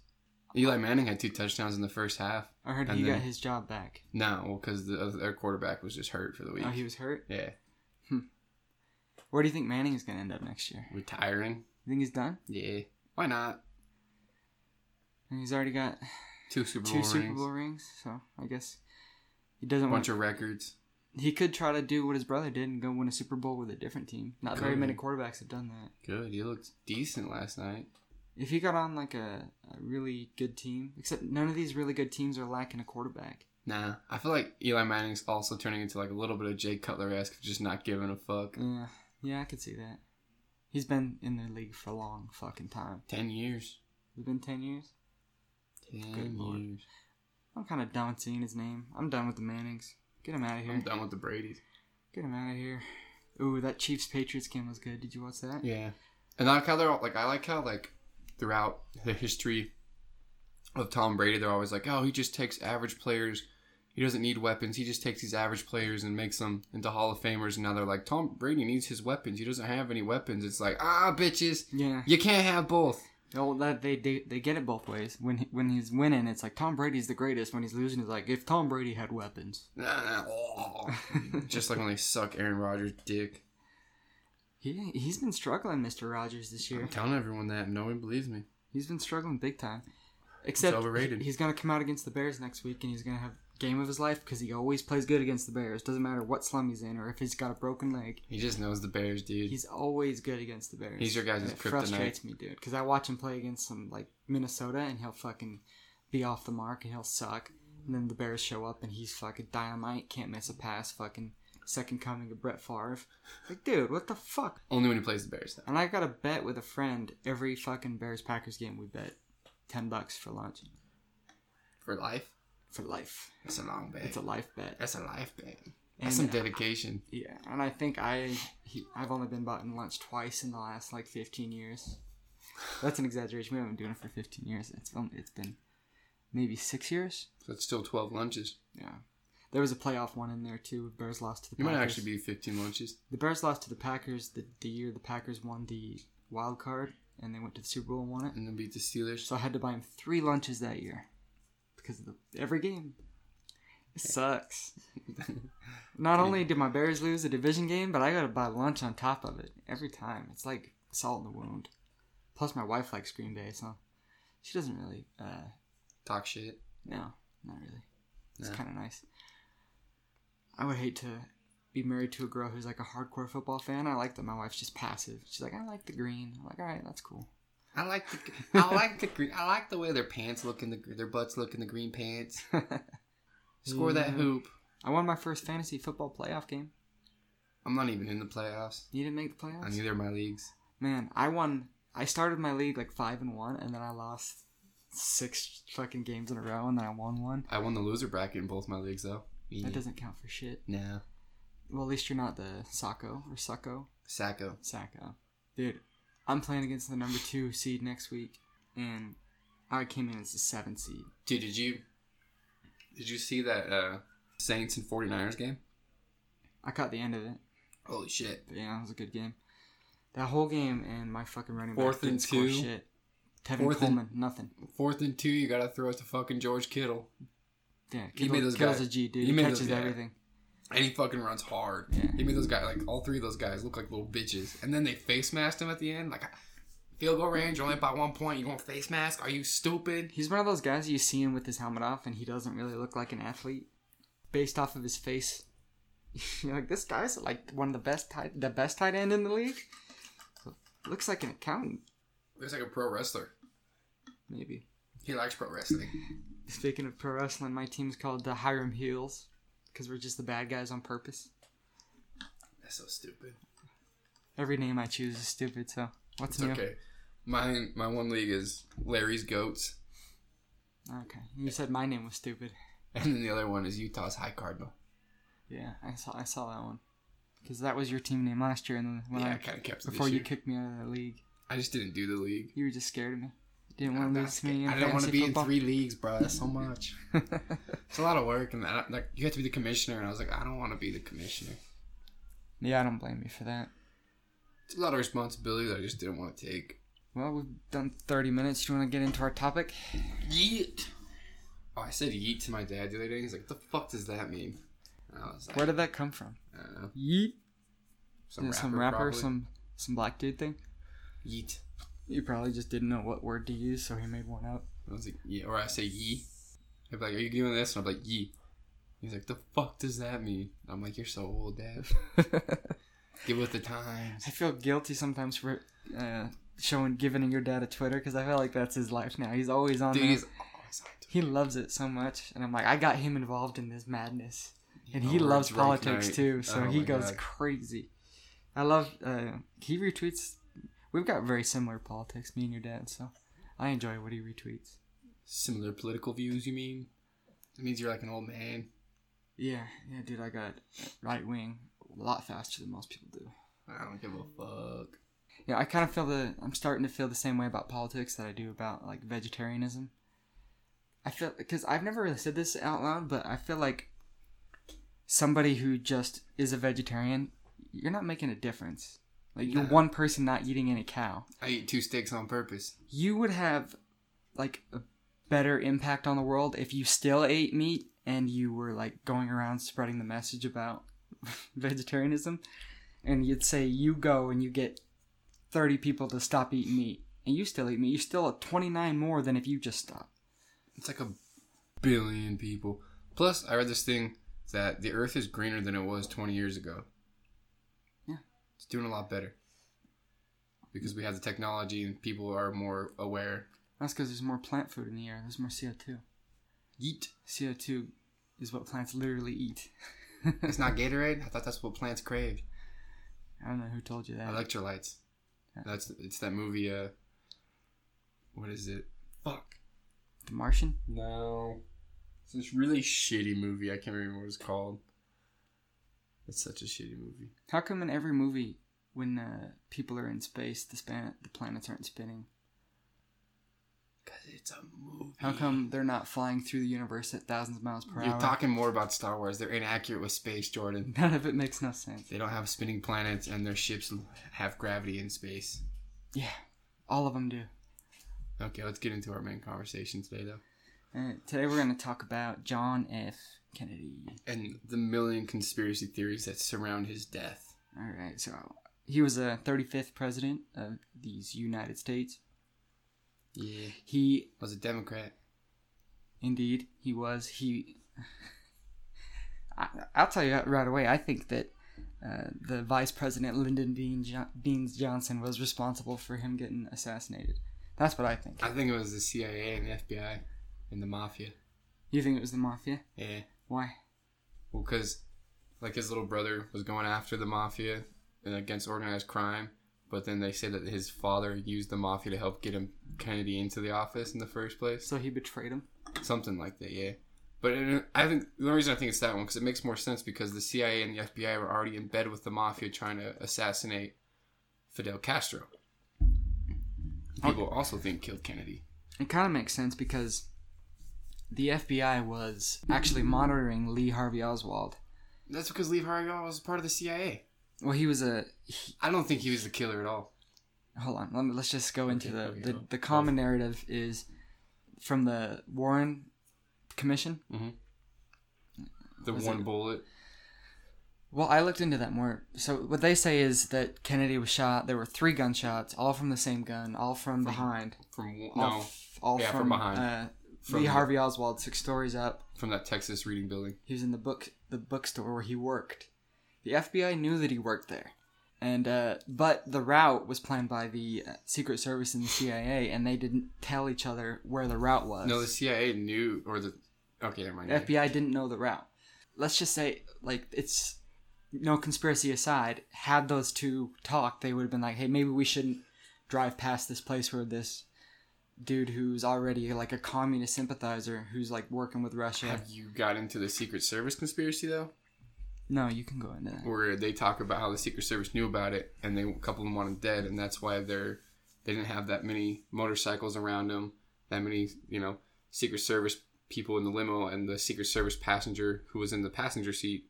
Eli Manning had two touchdowns in the first half. I heard he then- got his job back. No, well, because the, their quarterback was just hurt for the oh, week. Oh, he was hurt. yeah, hmm. Where do you think Manning is gonna end up next year? retiring. You think he's done? Yeah, why not? And he's already got Two Super Bowl two Super rings, Bowl rings, so I guess he doesn't a want. bunch of records. He could try to do what his brother did and go win a Super Bowl with a different team. Not very many quarterbacks have done that. Good. He looked decent last night. If he got on like a, a really good team, except none of these really good teams are lacking a quarterback. Nah, I feel like Eli Manning's also turning into like a little bit of Jay Cutler esque, just not giving a fuck. Yeah, yeah, I could see that. He's been in the league for a long fucking time. Ten years. It's been ten years. Ten Good lord. years. I'm kind of done with seeing his name. I'm done with the Mannings. Get him out of here. I'm done with the Brady's. Get him out of here. Ooh, that Chiefs Patriots game was good. Did you watch that? Yeah, and I like how they're all, like I like how like throughout the history of Tom Brady, they're always like, oh, he just takes average players. He doesn't need weapons. He just takes these average players and makes them into Hall of Famers. And now they're like, Tom Brady needs his weapons. He doesn't have any weapons. It's like, ah, bitches, Yeah. you can't have both. Oh, that they, they they get it both ways. When he, when he's winning, it's like Tom Brady's the greatest. When he's losing, it's like if Tom Brady had weapons. just like when they suck Aaron Rodgers' dick. He he's been struggling, Mister Rogers, this year. I'm telling everyone that. No one believes me. He's been struggling big time. Except overrated. he's gonna come out against the Bears next week, and he's gonna have game of his life because he always plays good against the Bears. Doesn't matter what slum he's in or if he's got a broken leg. He just knows the Bears, dude. He's always good against the Bears. He's your guys' And it frustrates me, dude. Because I watch him play against some like Minnesota, and he'll fucking be off the mark, and he'll suck. And then the Bears show up, and he's fucking dynamite, can't miss a pass, fucking second coming of Brett Favre. Like, dude, what the fuck? Only when he plays the Bears, though. And I got a bet with a friend every fucking Bears Packers game. We bet ten bucks for lunch For life, for life. that's a long bet. It's a life bet. that's a life bet. And- some dedication. Yeah, and I think I he, I've only been bought in lunch twice in the last like 15 years. That's an exaggeration. We haven't been doing it for 15 years. It's been it's been maybe six years. That's still 12 lunches. Yeah, there was a playoff one in there too. Bears lost to the You Packers. might actually be 15 lunches. the Bears lost to the Packers the, the year the Packers won the wild card and they went to the Super Bowl and won it. And then beat the Steelers. So I had to buy him three lunches that year because every game. It sucks. Not only did my Bears lose a division game, but I got to buy lunch on top of it every time. It's like salt in the wound. Plus, my wife likes Green Bay, so she doesn't really. Uh, Talk shit. no, not really. It's No. kind of nice. I would hate to be married to a girl who's like a hardcore football fan. I like that my wife's just passive. She's like, I like the green. I'm like, all right, that's cool. I like the I like the green. I like the way their pants look in the their butts look in the green pants. Score that hoop. I won my first fantasy football playoff game. I'm not even in the playoffs. You didn't make the playoffs. On either of my leagues. Man, I won. I started my league like five and one, and then I lost six fucking games in a row, and then I won one. I won the loser bracket in both my leagues though. That doesn't count for shit. No. Well, at least you're not the Sacko or Succo. Sacko. Sacko. Dude, I'm playing against the number two seed next week, and I came in as the seventh seed. Dude, did you did you see that uh Saints and 49ers game? I caught the end of it, Holy shit. but yeah, it was a good game. That whole game, and my fucking running back Fourth and two. shit. Tevin Fourth and- Coleman, nothing. Fourth and two, you gotta throw it to fucking George Kittle. Yeah, He Kittle, made those Kittle's guys- a G, dude. he He, catches everything. And he fucking runs hard. Yeah. He made those guys like all three of those guys look like little bitches. And then they face masked him at the end. Like field goal range, only by one point, you going face mask? Are you stupid? He's one of those guys you see him with his helmet off, and he doesn't really look like an athlete, based off of his face. You're like, this guy's like one of the best tight, the best tight end in the league. Looks like an accountant, Looks like a pro wrestler. maybe. He likes pro wrestling. Speaking of pro wrestling, my team's called the Hiram Heels, because we're just the bad guys on purpose. That's so stupid. Every name I choose is stupid. So what's It's new? okay. My my one league is Larry's Goats. Okay. You said my name was stupid. And then the other one is Utah's High Cardinal. Yeah, I saw I saw that one. Because that was your team name last year, and then when yeah, I I, kind of kept before you year. kicked me out of the league, I just didn't do the league. you were just scared of me. Didn't want to lose me. I didn't want to be football. in three leagues, bro. That's so much. it's a lot of work, and I, like you have to be the commissioner. And I was like, I don't want to be the commissioner. Yeah, I don't blame you for that. It's a lot of responsibility that I just didn't want to take. Well, we've done 30 minutes. Do you want to get into our topic? Yeet. Oh, I said yeet to my dad the other day. He's like, what "The fuck does that mean?" I was like, Where did that come from? I don't know. Yeet. Some rapper, some rapper, probably. some some black dude thing? yeet. You probably just didn't know what word to use, so he made one up. I was like, yeah, or I say yee. He'd be like, "Are you doing this?" And I'm like, ye. He's like, "The fuck does that mean?" I'm like, "You're so old, dad. Get with the times." I feel guilty sometimes for uh, showing giving your dad a Twitter because I feel like that's his life now. He's always on Dude, there. he's always on He loves it so much, and I'm like, I got him involved in this madness, and he loves politics night. too. So Oh he goes God. crazy. I love. Uh, he retweets. We've got very similar politics, me and your dad. So I enjoy what he retweets. Similar political views, you mean? It means you're like an old man. Yeah, yeah, dude. I got right wing a lot faster than most people do. I don't give a fuck. Yeah, I kind of feel the. I'm starting to feel the same way about politics that I do about like vegetarianism. I feel because I've never really said this out loud, but I feel like somebody who just is a vegetarian, you're not making a difference. Like you're Nah. one person not eating any cow. I eat two steaks on purpose. You would have like a better impact on the world if you still ate meat and you were like going around spreading the message about vegetarianism and you'd say you go and you get 30 people to stop eating meat and you still eat meat you're still at 29 more than if you just stop It's like a billion people. Plus, I read this thing that the Earth is greener than it was 20 years ago. It's doing a lot better. Because we have the technology and people are more aware. That's because there's more plant food in the air. There's more CO2. Yeet. CO2 is what plants literally eat. It's not Gatorade? I thought that's what plants crave. I don't know who told you that. Electrolytes. Yeah. That's it's that movie uh what is it? Fuck. the Martian? No. It's this really shitty movie. I can't remember what it's called. It's such a shitty movie. How come in every movie, when uh, people are in space, the span the planets aren't spinning? Cause it's a movie. How come they're not flying through the universe at thousands of miles per hour? You're talking more about Star Wars. They're inaccurate with space, Jordan. None of it makes no sense. They don't have spinning planets, and their ships have gravity in space. Yeah, all of them do. Okay, let's get into our main conversation today, though, Uh, today we're going to talk about John F. Kennedy. and the million conspiracy theories that surround his death. All right, so he was a 35th president of these United States. Yeah, He, was a Democrat. indeed, he was. He. I, I'll tell you right away. I think that uh, the Vice President Lyndon Bean jo- Baines Johnson was responsible for him getting assassinated. That's what I think. I think it was the CIA and the FBI and the mafia. You think it was the mafia? Yeah, Why? well, because like his little brother was going after the mafia and against organized crime, but then they say that his father used the mafia to help get him Kennedy into the office in the first place. So he betrayed him. Something like that, yeah. But it, I think the only reason I think it's that one because it makes more sense because the CIA and the FBI were already in bed with the mafia trying to assassinate Fidel Castro. Oh. People also think killed Kennedy. It kind of makes sense because the FBI was actually monitoring Lee Harvey Oswald. That's because Lee Harvey Oswald was part of the CIA. Well, he was a. He, I don't think he was the killer at all. hold on, let me, let's just go into Okay, the, okay, the the common narrative is from the Warren Commission. The Was one it- bullet. Well, I looked into that more. So what they say is that Kennedy was shot. There were three gunshots, all from the same gun, all from behind. From All, no, f- all yeah, from, from behind. Uh, From Lee the- Harvey Oswald, six stories up. from that Texas reading building. He was in the book the bookstore where he worked. The FBI knew that he worked there, and uh, but the route was planned by the uh, Secret Service and the CIA, and they didn't tell each other where the route was. No, the CIA knew, or the okay, never mind. The FBI didn't know the route. Let's just say, like, it's no conspiracy aside. Had those two talked, they would have been like, "Hey, maybe we shouldn't drive past this place where this dude who's already like a communist sympathizer who's like working with Russia." Have you got into the Secret Service conspiracy though? No, you can go into that. where they talk about how the Secret Service knew about it, and they a couple of them wanted dead, and that's why they're they didn't have that many motorcycles around them, that many you know Secret Service people in the limo, and the Secret Service passenger who was in the passenger seat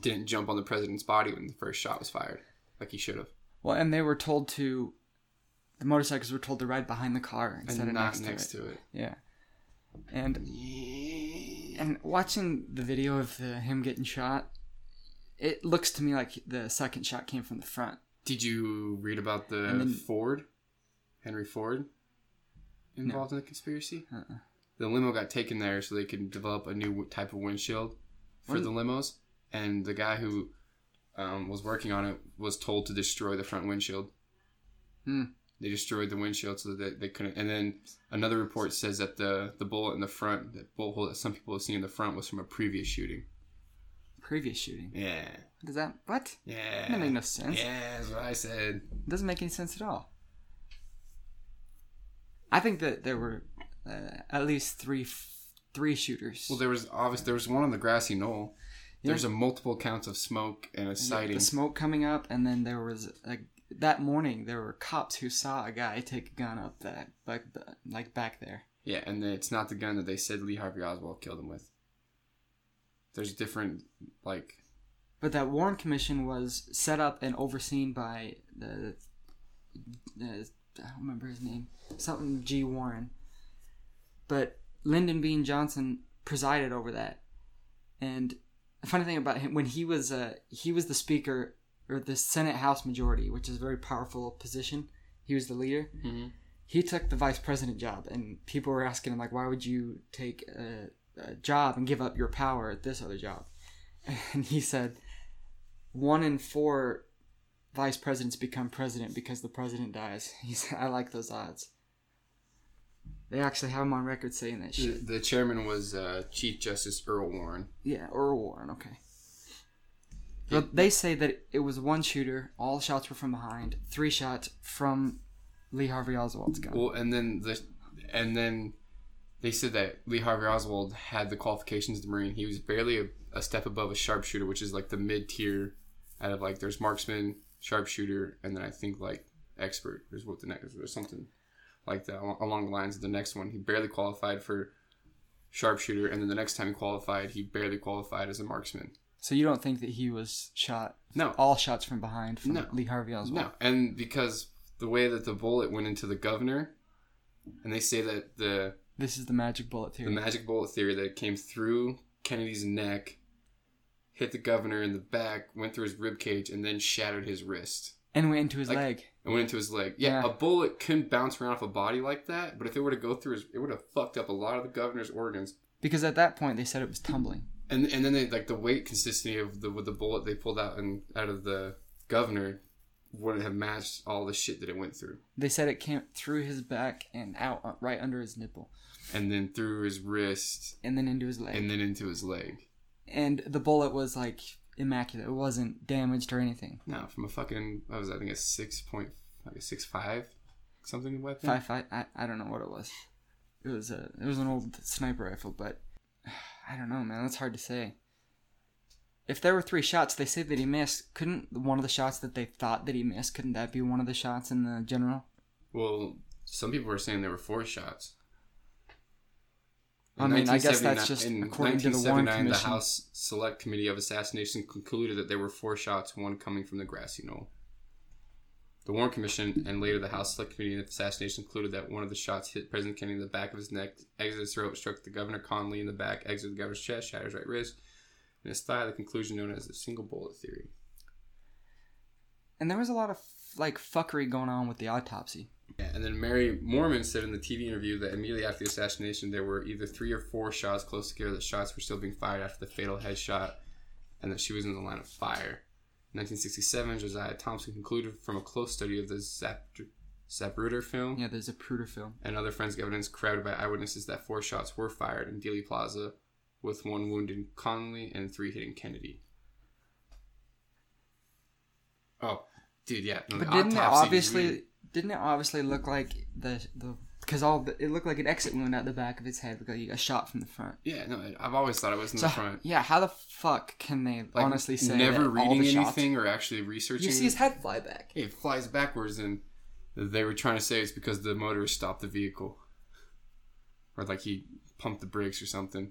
didn't jump on the president's body when the first shot was fired, like he should have, Well, and they were told to. The motorcycles were told to ride behind the car instead and of next, next, to it. to it. Yeah, and Yeah. and watching the video of the, him getting shot, it looks to me like the second shot came from the front. Did you read about the then- Ford, Henry Ford, involved in the conspiracy? Uh-uh. The limo got taken there so they could develop a new type of windshield for What? the limos, and the guy who um, was working on it was told to destroy the front windshield. Hmm. They destroyed the windshield so that they, they couldn't. And then another report says that the the bullet in the front, the bullet hole that some people have seen in the front, was from a previous shooting. Previous shooting. Yeah, Does that what? yeah. That makes no sense. Yeah, that's what I said. It doesn't make any sense at all. I think that there were uh, at least three f- three shooters. Well, there was obviously there was one on the grassy knoll. Yeah. There's a multiple counts of smoke and a sighting. the smoke coming up, and then there was like that morning there were cops who saw a guy take a gun up that like like back there. Yeah, and it's not the gun that they said Lee Harvey Oswald killed him with. There's different like But that Warren Commission was set up and overseen by the, the I don't remember his name, something G Warren. But Lyndon Baines Johnson presided over that. And the funny thing about him, when he was uh, he was the speaker or the Senate House Majority, which is a very powerful position. He was the leader. He took the vice president job, and people were asking him like, "Why would you take a, uh, job and give up your power at this other job. And he said, one in four vice presidents become president because the president dies. He said, I like those odds. They actually have him on record saying that The, shit. the chairman was uh, Chief Justice Earl Warren. Yeah, Earl Warren, okay. But they say that it was one shooter, all shots were from behind, three shots from Lee Harvey Oswald's gun. Well, and then the and then they said that Lee Harvey Oswald had the qualifications of the Marine. He was barely a, a step above a sharpshooter, which is like the mid tier out of like there's marksman, sharpshooter, and then I think like expert is what the next or something like that along the lines of the next one. He barely qualified for sharpshooter, and then the next time he qualified, he barely qualified as a marksman. So you don't think that he was shot No, all shots from behind from No. Lee Harvey Oswald? No, and because the way that the bullet went into the governor, and they say that the This is the magic bullet theory. the magic bullet theory that it came through Kennedy's neck, hit the governor in the back, went through his rib cage, and then shattered his wrist and went into his Like- leg. and went into his leg. Yeah, Yeah. a bullet couldn't bounce around off a body like that, but if it were to go through his, it would have fucked up a lot of the governor's organs. Because at that point they said it was tumbling. And and then they like the weight consistency of the with the bullet they pulled out and out of the governor wouldn't have matched all the shit that it went through. They said it came through his back and out uh, right under his nipple, and then through his wrist and then into his leg. and then into his leg. and the bullet was like immaculate. It wasn't damaged or anything. No, from a fucking what was that, I think a six point like a six five something weapon. Five five. I, I don't know what it was. It was a it was an old sniper rifle, but I don't know, man. That's hard to say. If there were three shots, they say that he missed. Couldn't one of the shots that they thought that he missed? Couldn't that be one of the shots in the general? Well, some people were saying there were four shots. I mean, I guess that's just in according to the Warren 1979, Commission. The House Select Committee of Assassination concluded that there were four shots, one coming from the grassy knoll. The Warren Commission and later the House Select Committee of Assassination concluded that one of the shots hit President Kennedy in the back of his neck, exited his throat, struck the Governor Connolly in the back, exited the governor's chest, shattered his right wrist, and his thigh. The conclusion known as the single bullet theory. And there was a lot of like fuckery going on with the autopsy. Yeah, and then Mary Moorman said in the TV interview that immediately after the assassination, there were either three or four shots close together. That shots were still being fired after the fatal headshot, and that she was in the line of fire. In 1967, Josiah Thompson concluded from a close study of the Zap- Zapruder film Yeah, there's a Pruder film. and other forensic evidence corroborated by eyewitnesses that four shots were fired in Dealey Plaza, with one wounding Connolly and three hitting Kennedy. Oh, dude, yeah. no, the But didn't it obviously really- didn't it obviously look like the the because all the, it looked like an exit wound out the back of his head because he got shot from the front. Yeah, no, I've always thought it was in So the front. yeah, how the fuck can they Like, honestly say never reading the shots- anything or actually researching. You see his head fly back. it flies backwards, and they were trying to say it's because the motorist stopped the vehicle, or like he pumped the brakes or something.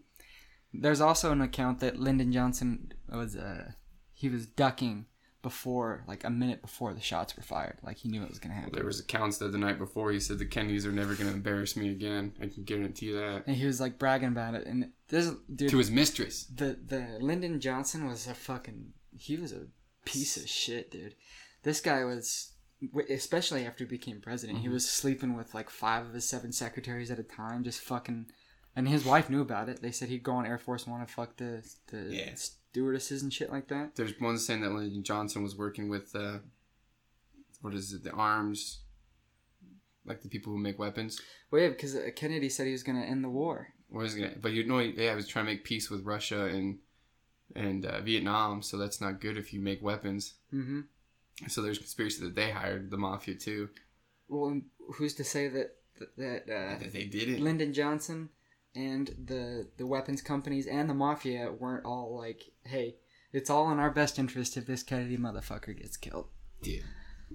There's also an account that Lyndon Johnson was uh he was ducking before like a minute before the shots were fired. Like he knew it was gonna happen. There was accounts that the night before he said the Kennedys are never going to embarrass me again. I can guarantee that. And he was like bragging about it. And this dude, To his mistress. the the Lyndon Johnson was a fucking he was a piece of shit, dude. This guy was especially after he became president. He mm-hmm. was sleeping with like five of his seven secretaries at a time, just fucking. And his wife knew about it. They said he'd go on Air Force One and fuck the the Yeah. Stewardesses and shit like that. There's one saying that Lyndon Johnson was working with, uh, what is it, the arms, like the people who make weapons. Well, yeah, because uh, Kennedy said he was gonna end the war. Is gonna, but you know, yeah, I was trying to make peace with Russia and and uh, Vietnam, so that's not good if you make weapons. Mm-hmm. So there's conspiracy that they hired the mafia too. Well, who's to say that that uh, that they did it. Lyndon Johnson and the the weapons companies and the mafia weren't all like, "Hey, it's all in our best interest if this Kennedy motherfucker gets killed." Yeah,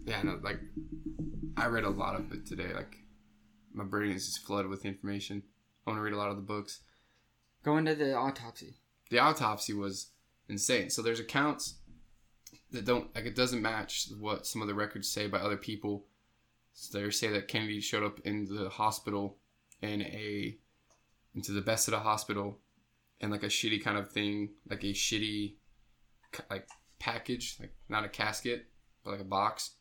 yeah. No, like I read a lot of it today. Like my brain is just flooded with information. I want to read a lot of the books. Go into the autopsy. The autopsy was insane. So there's accounts that don't like it doesn't match what some of the records say by other people. So they say that Kennedy showed up in the hospital in a into the best of the hospital and like a shitty kind of thing, like a shitty like package, like not a casket, but like a box,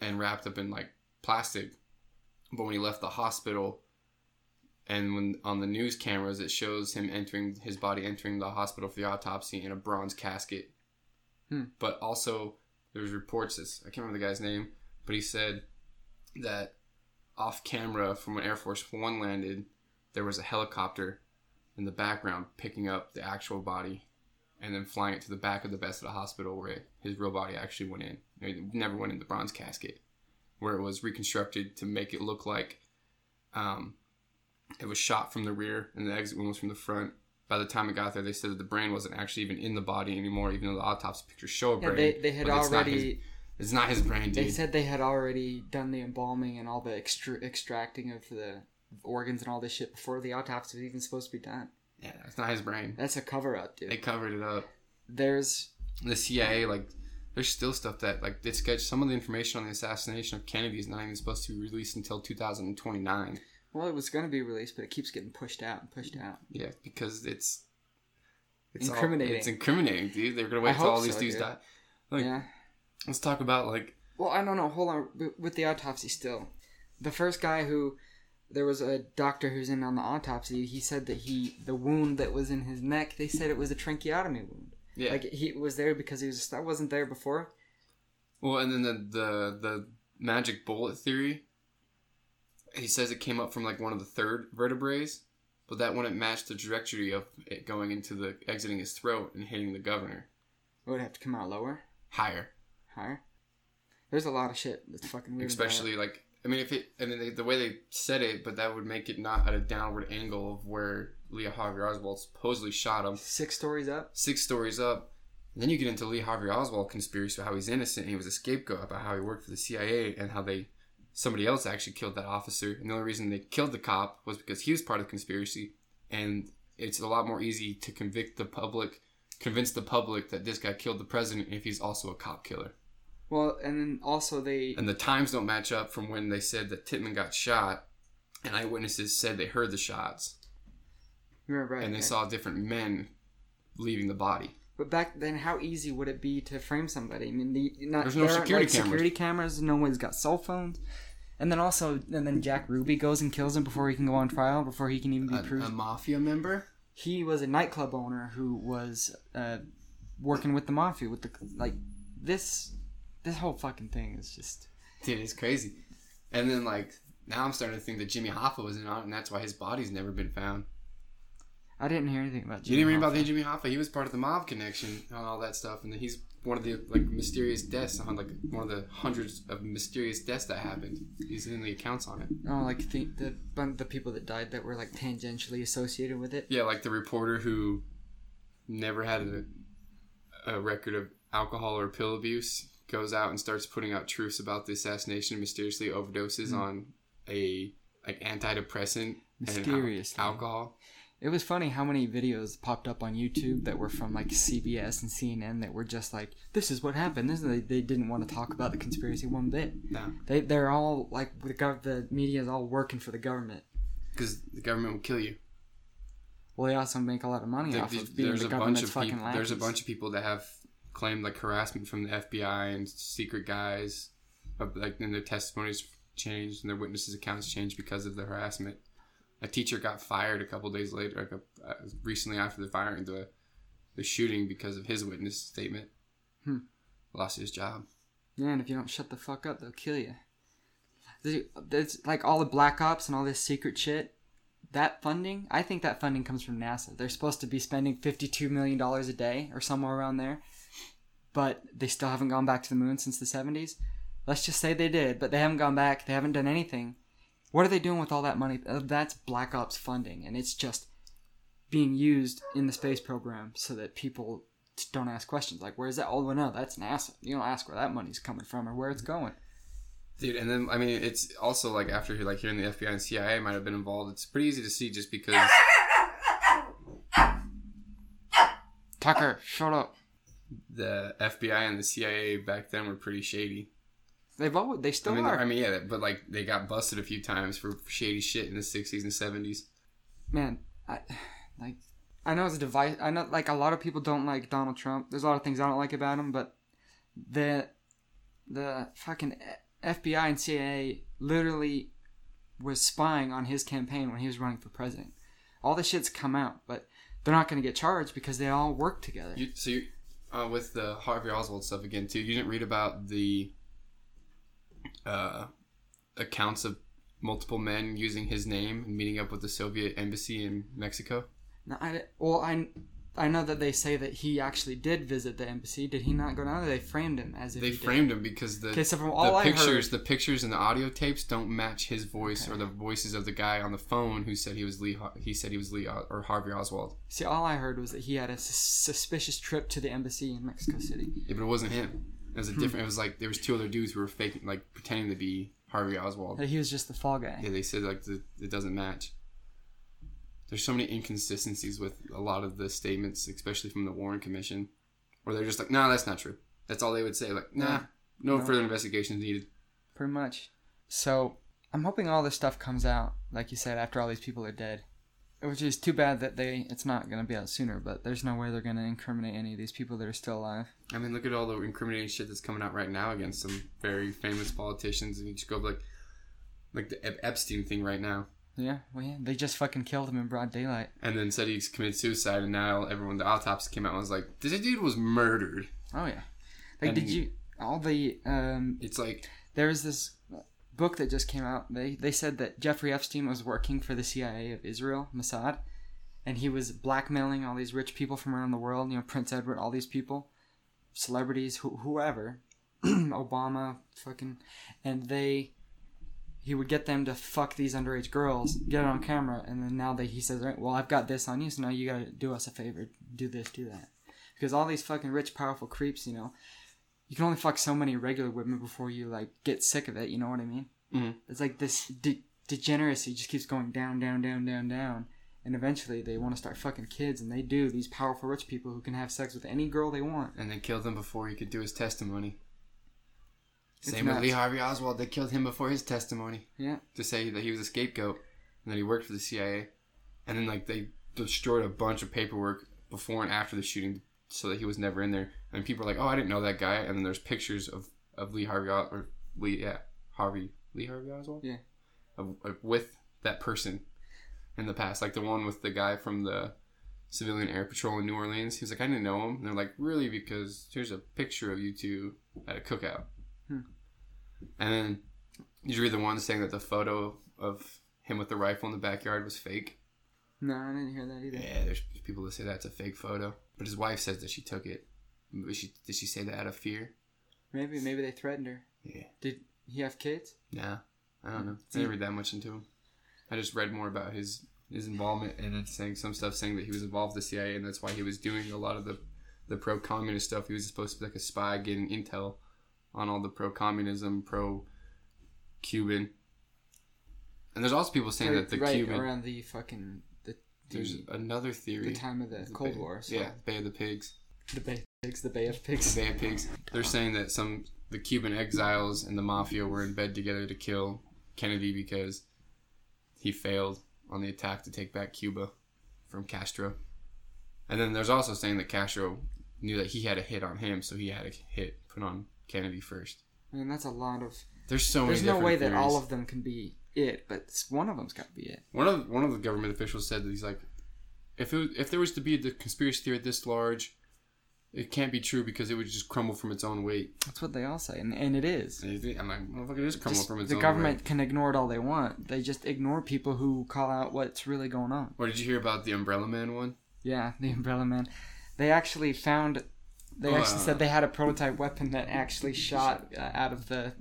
and wrapped up in like plastic. But when he left the hospital, and when on the news cameras it shows him entering his body entering the hospital for the autopsy in a bronze casket. Hmm. But also there's reports this I can't remember the guy's name, but he said that off camera from when Air Force One landed, there was a helicopter in the background picking up the actual body and then flying it to the back of the Bethesda hospital where his real body actually went in. It never went in the bronze casket, where it was reconstructed to make it look like um, it was shot from the rear and the exit wound was from the front. By the time it got there, they said that the brain wasn't actually even in the body anymore, even though the autopsy pictures show a Yeah, brain. they, they had but it's not already. his- It's not his brain, They said they had already done the embalming and all the extra- extracting of the organs and all this shit before the autopsy was even supposed to be done. yeah, it's not his brain. That's a cover up, dude. They covered it up. There's the CIA, like, there's still stuff that, like, they sketch some of the information on the assassination of Kennedy is not even supposed to be released until 2029. well, it was going to be released, but it keeps getting pushed out and pushed out. Yeah, because it's it's all- Incriminating. it's incriminating, dude. They're gonna wait I till all these so, dudes dude. die. Like, yeah. let's talk about like Well, I don't know. Hold on. With the autopsy, still, the first guy who there was a doctor who's in on the autopsy. He said that he the wound that was in his neck. They said it was a tracheotomy wound. yeah. Like he was there because he was that wasn't there before. well, and then the the the magic bullet theory. He says it came up from like one of the third vertebrae, but that wouldn't match the trajectory of it going into the exiting his throat and hitting the governor It would have to come out lower, higher. higher. There's a lot of shit that's fucking weird. especially like I mean if it I mean they, the way they said it, but that would make it not at a downward angle of where Lee Harvey Oswald supposedly shot him. six stories up. Six stories up. And then you get into Lee Harvey Oswald conspiracy about how he's innocent and he was a scapegoat about how he worked for the CIA and how they somebody else actually killed that officer. And the only reason they killed the cop was because he was part of the conspiracy. And it's a lot more easy to convict the public, convince the public that this guy killed the president if he's also a cop killer. Well, and then also they And the times don't match up from when they said that Titman got shot, and eyewitnesses said they heard the shots, you're right. and they right. saw different men leaving the body. But back then, how easy would it be to frame somebody? I mean, the, not, There's no there security like, cameras. Security cameras. No one's got cell phones. And then also, and then Jack Ruby goes and kills him before he can go on trial, before he can even be A, proved. a mafia member? he was a nightclub owner who was uh, working with the mafia. With the like, this, this whole fucking thing is just. Dude, it's crazy. And then like now I'm starting to think that Jimmy Hoffa was in on it, and that's why his body's never been found. I didn't hear anything about. Jimmy you didn't read about the Jimmy Hoffa? He was part of the mob connection and all that stuff, and then he's one of the like mysterious deaths on like one of the hundreds of mysterious deaths that happened. He's in the accounts on it. Oh, like the the the people that died that were like tangentially associated with it. Yeah, like the reporter who never had a, a record of alcohol or pill abuse goes out and starts putting out truths about the assassination and mysteriously overdoses Hmm. on a like antidepressant and al- alcohol. It was funny how many videos popped up on YouTube that were from like CBS and CNN that were just like, "This is what happened." This is, they, they didn't want to talk about the conspiracy one bit. No, They they're all like the gov- the media is all working for the government. because the government will kill you. Well, they also make a lot of money Like, off of being there's the a bunch government's of fucking people. There's a bunch of people that have claimed like harassment from the FBI and secret guys, of, like and their testimonies changed and their witnesses' accounts changed because of the harassment. A teacher got fired a couple days later, like a, uh, recently after the firing the the shooting because of his witness statement. Hmm. Lost his job. Yeah, and if you don't shut the fuck up, they'll kill you. There's- like all the black ops and all this secret shit. That funding, I think that funding comes from NASA. They're supposed to be spending fifty-two million dollars a day or somewhere around there, but they still haven't gone back to the moon since the seventies. Let's just say they did, but they haven't gone back. They haven't done anything. What are they doing with all that money? Uh, That's Black Ops funding, and it's just being used in the space program so that people don't ask questions like, "Where's that?" Oh, well, no, that's NASA. You don't ask where that money's coming from or where it's going. Dude, and then I mean, it's also like after like hearing the FBI and CIA might have been involved. It's pretty easy to see just because Tucker, shut up. The FBI and the CIA back then were pretty shady. They've always, they still I mean, are. I mean, yeah, but like they got busted a few times for shady shit in the '60s and '70s. Man, I like. I know it's a device. I know like a lot of people don't like Donald Trump. There's a lot of things I don't like about him, but the the fucking FBI and CIA literally was spying on his campaign when he was running for president. All the shit's come out, but they're not going to get charged because they all work together. You, so you, uh, with the Harvey Oswald stuff again too, you didn't read about the uh, accounts of multiple men using his name and meeting up with the Soviet embassy in Mexico. No, I, well, I, I know that they say that he actually did visit the embassy. Did he not go down there? They framed him as if They framed him because the Okay, so from the all I pictures, heard, the pictures and the audio tapes don't match his voice Okay. or the voices of the guy on the phone who said he was Lee. He said he was Lee or Harvey Oswald. see, all I heard was that he had a sus- suspicious trip to the embassy in Mexico City. Yeah, but it wasn't him. It was a Hmm. different. It was like there was two other dudes who were faking, like pretending to be Harvey Oswald. That he was just the fall guy. Yeah, they said like the, it doesn't match. There's so many inconsistencies with a lot of the statements, especially from the Warren Commission, where they're just like, "No, that's not true." That's all they would say. Like, "Nah, no, No. further investigation is needed." Pretty much. So I'm hoping all this stuff comes out, like you said, after all these people are dead. Which is too bad that they it's not gonna be out sooner, but there's no way they're gonna incriminate any of these people that are still alive. I mean, look at all the incriminating shit that's coming out right now against some very famous politicians, and you just go like, like the Ep- Epstein thing right now, Yeah, well yeah, they just fucking killed him in broad daylight. and then said he committed suicide, and now everyone the autopsy came out and was like, "This dude was murdered." Oh yeah. Like And- did you all the um It's like, there was this book that just came out. They they said that Jeffrey Epstein was working for the CIA of Israel, Mossad, and he was blackmailing all these rich people from around the world. You know, Prince Edward, all these people, celebrities, who, whoever, Obama, fucking, and they. He would get them to fuck these underage girls, get it on camera, and then now that he says, right, well, I've got this on you, so now you gotta do us a favor, do this, do that, because all these fucking rich, powerful creeps, you know, you can only fuck so many regular women before you like get sick of it. You know what I mean? Mhm. It's like this de- degeneracy just keeps going down, down, down, down, down, and eventually they want to start fucking kids, and they do. These powerful rich people who can have sex with any girl they want. and they kill them before he could do his testimony. Same with. Lee Harvey Oswald. They killed him before his testimony Yeah, to say that he was a scapegoat and that he worked for the CIA. And then like they destroyed a bunch of paperwork before and after the shooting so that he was never in there. And people are like, "Oh, I didn't know that guy." And then there's pictures of, of Lee Harvey or Lee yeah Harvey Lee Harvey Oswald Yeah. of, of- with that person in the past, like the one with the guy from the civilian air patrol in New Orleans. He was like, "I didn't know him." And they're like, "Really?" Because here's a picture of you two at a cookout. Hmm. And then did you read the one saying that the photo of him with the rifle in the backyard was fake? no, I didn't hear that either. Yeah, there's people that say that's a fake photo, but his wife says that she took it. Was she, did she say that out of fear? Maybe, maybe they threatened her. Yeah. Did he have kids? Nah, I don't know. I didn't read that much into him. I just read more about his his involvement and it's saying some stuff saying that he was involved with the CIA and that's why he was doing a lot of the the pro communist stuff. He was supposed to be like a spy getting intel on all the pro communism, pro Cuban. And there's also people saying that the right Cuban around the fucking the there's the, another theory the time of the The Cold Bay- War. So Yeah, Bay of the Pigs. the Bay of Pigs, the Bay of Pigs. Bay of Pigs. They're saying that some the Cuban exiles and the mafia were in bed together to kill Kennedy because he failed on the attack to take back Cuba from Castro. And then there's also saying that Castro knew that he had a hit on him, so he had a hit put on Kennedy first. I mean, that's a lot of. There's so many. There's no way that all of them can be it, but one of them's got to be it. One of one of the government officials said that he's like, if it, if there was to be the conspiracy theory this large, it can't be true because it would just crumble from its own weight. That's what they all say, and, and it is. And you think- I'm like, motherfucker, it is crumble Just- from its the own government weight. can ignore it all they want. They just ignore people who call out what's really going on. Or did you hear about the Umbrella Man one? Yeah, the Umbrella Man. They actually found. They actually said they had a prototype weapon that actually shot uh, out of the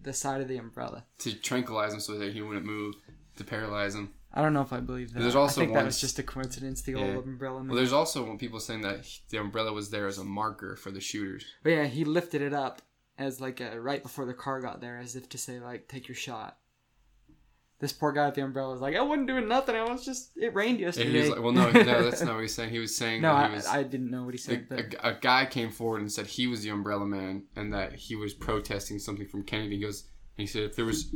the side of the umbrella. To tranquilize him so that he wouldn't move, to paralyze him. I don't know if I believe that. There's also I think that was just a coincidence. The Yeah. old umbrella man. Well, there's also when people saying that the umbrella was there as a marker for the shooters. But yeah, he lifted it up as like a, right before the car got there, as if to say like, "Take your shot." This poor guy with the umbrella is like, "I wasn't doing nothing. I was just it rained And yesterday." he was like, well, no, no, that's not what he's saying. He was saying no, that I, he was. I didn't know what he said, a, but a- a guy came forward and said he was the umbrella man and that he was protesting something from Kennedy. He goes, he said, if there was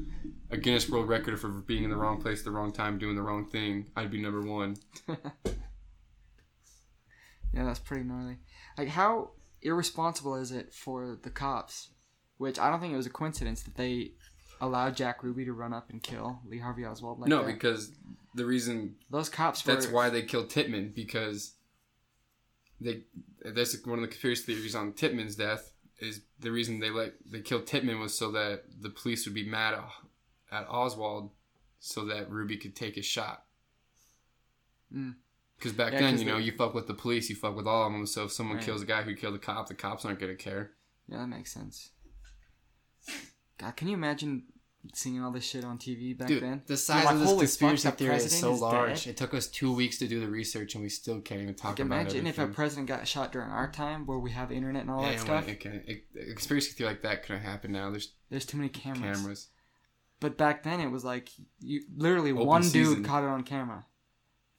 a Guinness World Record for being in the wrong place at the wrong time, doing the wrong thing, I'd be number one. yeah, that's pretty gnarly. Like, how irresponsible is it for the cops? Which I don't think it was a coincidence that they allow Jack Ruby to run up and kill Lee Harvey Oswald like no, that? because the reason those cops were. that's why they killed Titman because they that's one of the conspiracy theories on Titman's death is the reason they let they killed Titman was so that the police would be mad at, at Oswald so that Ruby could take his shot. Mm. Because back Yeah, then, you know, they- you fuck with the police, you fuck with all of them. So if someone Right. kills a guy who killed a cop, the cops aren't gonna care. Yeah, that makes sense. God, can you imagine seeing all this shit on TV back Dude, then? the size like, of this fuck, conspiracy theory is so is large. dead. It took us two weeks to do the research, and we still can't even talk Like, about imagine if a president got shot during our time, where we have internet and all yeah, that stuff. It can, it, a conspiracy theory like that couldn't happen now. There's There's too many cameras. cameras. But back then, it was like you literally Open one season. dude caught it on camera.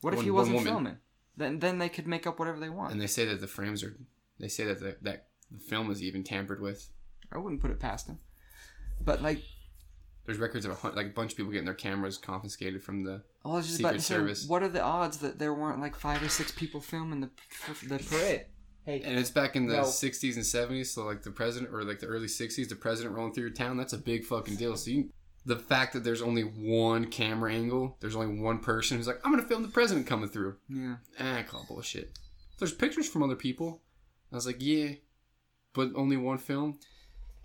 What if he wasn't filming? Then then they could make up whatever they want. And they say that the frames are. They say that the, that the film is even tampered with. I wouldn't put it past him. But like, There's records of a, like a bunch of people getting their cameras confiscated from the. I was just Secret about to say, Service. what are the odds that there weren't like five or six people filming the the parade? Hey, And it's back in the No. 60s and 70s, so like the president, or like the early 60s, the president rolling through your town, that's a big fucking deal. So you, the fact that there's only one camera angle, there's only one person who's like, I'm gonna film the president coming through. yeah, Eh, I call bullshit. There's pictures from other people. I was like, yeah, but only one film.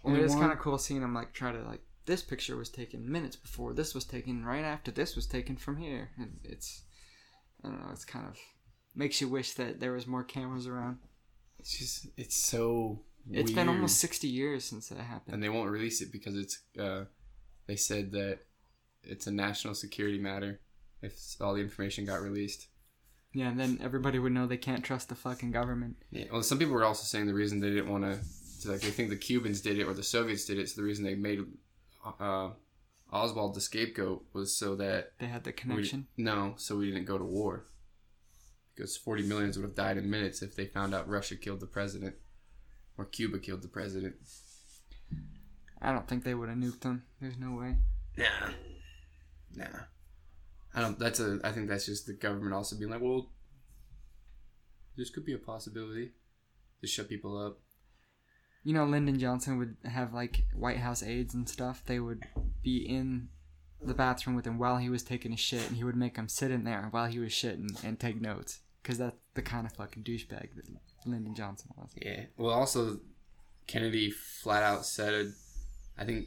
And Only it's kind of cool seeing them like try to like this picture was taken minutes before this was taken right after this was taken from here, and it's I don't know, it's kind of makes you wish that there was more cameras around. It's just, it's so. It's been almost sixty years since that happened. and they won't release it because it's uh, they said that it's a national security matter if all the information got released. Yeah, and then everybody would know they can't trust the fucking government. Yeah. Well, some people were also saying the reason they didn't want to, like they think the Cubans did it or the Soviets did it. So the reason they made uh, Oswald the scapegoat was so that They had the we- connection. no, so we didn't go to war. Because forty millions would have died in minutes if they found out Russia killed the president or Cuba killed the president. I don't think they would have nuked them. There's no way. Nah. Nah. I don't that's a I think that's just the government also being like, well this could be a possibility to shut people up. You know, Lyndon Johnson would have like White House aides and stuff. They would be in the bathroom with him while he was taking a shit, and he would make them sit in there while he was shitting and take notes. Because that's the kind of fucking douchebag that Lyndon Johnson was. Yeah. Well also Kennedy flat out said I think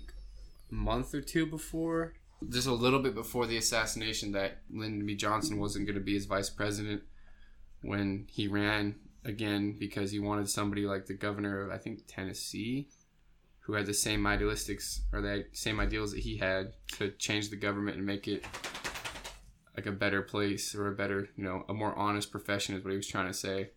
a month or two before just a little bit before the assassination that Lyndon B. Johnson wasn't gonna be his vice president when he ran again because he wanted somebody like the governor of I think Tennessee who had the same idealistics or the same ideals that he had to change the government and make it like a better place or a better, you know, a more honest profession is what he was trying to say.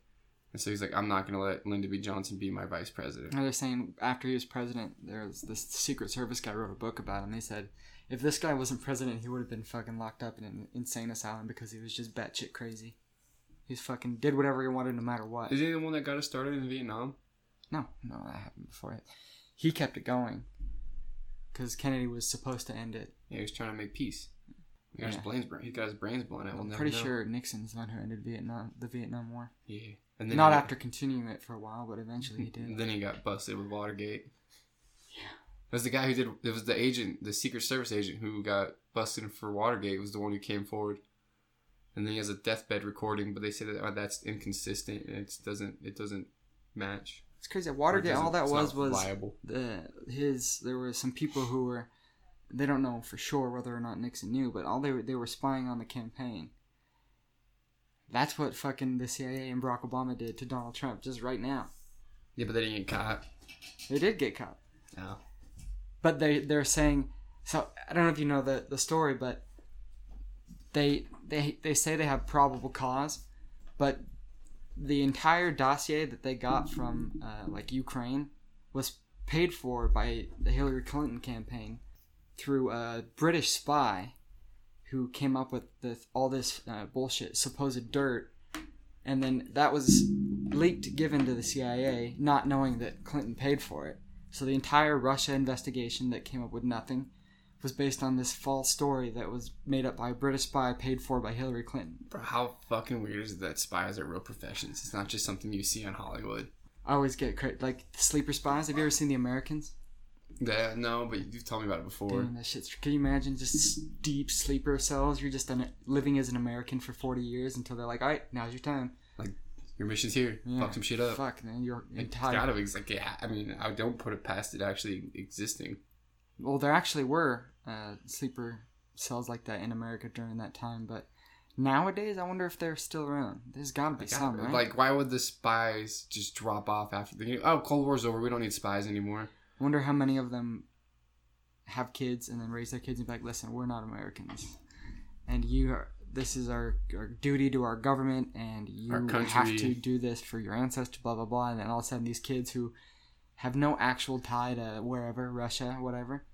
And so he's like, I'm not going to let Lyndon B. Johnson be my vice president. And they're saying after he was president, there was this Secret Service guy wrote a book about him. They said if this guy wasn't president, he would have been fucking locked up in an insane asylum because he was just batshit crazy. He's fucking did whatever he wanted no matter what. Is he the one that got us started in Vietnam? No, no, that happened before it. He kept it going because Kennedy was supposed to end it. Yeah, he was trying to make peace. He got, Yeah. his, brains, he got his brains blown out. We'll I'm pretty know. sure Nixon's the one who ended Vietnam, the Vietnam War. Yeah. And then Not after continuing it for a while, but eventually he did. Then he got busted with Watergate. Yeah. It was the guy who did. It was the agent, the Secret Service agent, who got busted for Watergate. Was the one who came forward. And then he has a deathbed recording, but they say that uh, that's inconsistent and it doesn't. It doesn't match. It's crazy. Watergate, all that was was viable. the his. There were some people who were. They don't know for sure whether or not Nixon knew, but all they were they were spying on the campaign. That's what fucking the CIA and Barack Obama did to Donald Trump just right now. Yeah, but they didn't get caught. They did get caught. No. but they they're saying so I don't know if you know the the story, but they they they say they have probable cause, but the entire dossier that they got from uh, like Ukraine was paid for by the Hillary Clinton campaign through a British spy who came up with all this uh, bullshit, supposed dirt, and then that was leaked, given to the CIA, not knowing that Clinton paid for it. So the entire Russia investigation that came up with nothing was based on this false story that was made up by a British spy paid for by Hillary Clinton. Bro, how fucking weird is it that spies are real professions? It's not just something you see on Hollywood. I always get cra- like sleeper spies. Have you ever seen The Americans? Yeah, no, but you've told me about it before. Damn, that shit's. Can you imagine just deep sleeper cells? You're just an, living as an American for 40 years until they're like, all right, now's your time. Like, your mission's here. Yeah. Fuck some shit up. Fuck, man, you're It's gotta like yeah. I mean, I don't put it past it actually existing. Well, there actually were uh, sleeper cells like that in America during that time, but nowadays, I wonder if they're still around. There's got to be some, right? like, why would the spies just drop off after the oh Cold War's over? We don't need spies anymore. I wonder how many of them have kids and then raise their kids and be like, listen, we're not Americans, and you are. This is our, our duty to our government, and you have to do this for your ancestors. Blah blah blah. And then all of a sudden, these kids who have no actual tie to wherever Russia, whatever,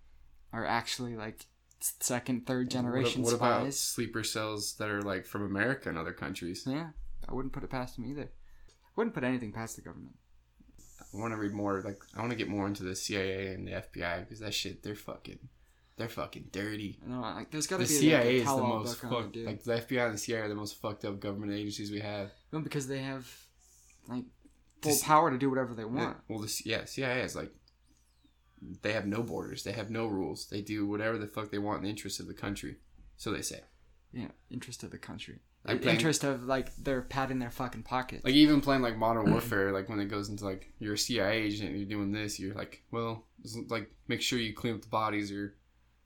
are actually like second, third generation What, what about spies. sleeper cells that are like from America and other countries? Yeah, I wouldn't put it past them either. I wouldn't put anything past the government. I want to read more. Like, I want to get more into the CIA and the FBI because that shit, they're fucking, they're fucking dirty. No, like there's got to The be CIA like, a is the most book on it, fucked. Like the FBI and the CIA are the most fucked up government agencies we have. No, because they have like full This- power to do whatever they want. Well, the yeah, CIA is like they have no borders. They have no rules. They do whatever the fuck they want in the interest of the country. So they say. Yeah, interest of the country. Like playing- interest of like they're patting their fucking pocket. Like even playing like Modern Warfare, like when it goes into like you're a CIA agent and you're doing this, you're like, well, like make sure you clean up the bodies or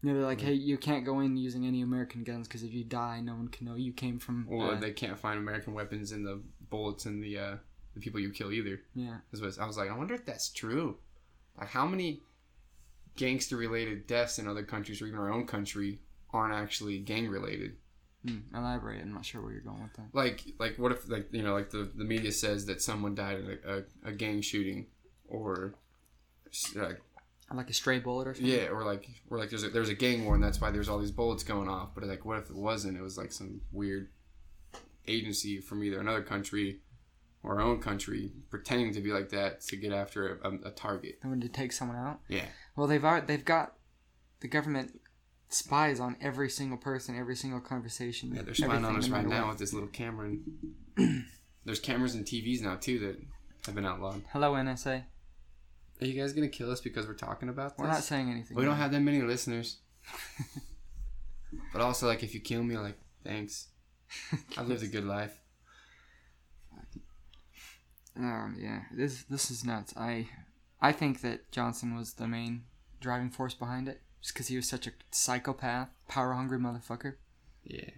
know, they're like, hey, you can't go in using any American guns because if you die, no one can know you came from. or uh, they can't find American weapons in the bullets and the uh, the people you kill either. yeah, Is what I was like, I wonder if that's true. Like how many gangster related deaths in other countries or even our own country aren't actually gang related. mm, elaborate. I'm not sure where you're going with that. like like what if like you know like the, the media says that someone died in a, a, a gang shooting or like Like a stray bullet or something. yeah or like or like there's a, there's a gang war and that's why there's all these bullets going off but like what if it wasn't it was like some weird agency from either another country or our own country pretending to be like that to get after a, a, a target wanted to take someone out. yeah Well, they've already, they've got the government spies on every single person, every single conversation. yeah they're spying on us right now what. with this little camera and there's cameras and TVs now too that have been outlawed Hello, NSA. are you guys gonna kill us because we're talking about this We're not saying anything. We don't have that many listeners. but also, like, if you kill me, like, thanks. I've lived a good life. Um, yeah, this this is nuts. I I think that Johnson was the main driving force behind it, just because he was such a psychopath, power hungry motherfucker. Yeah.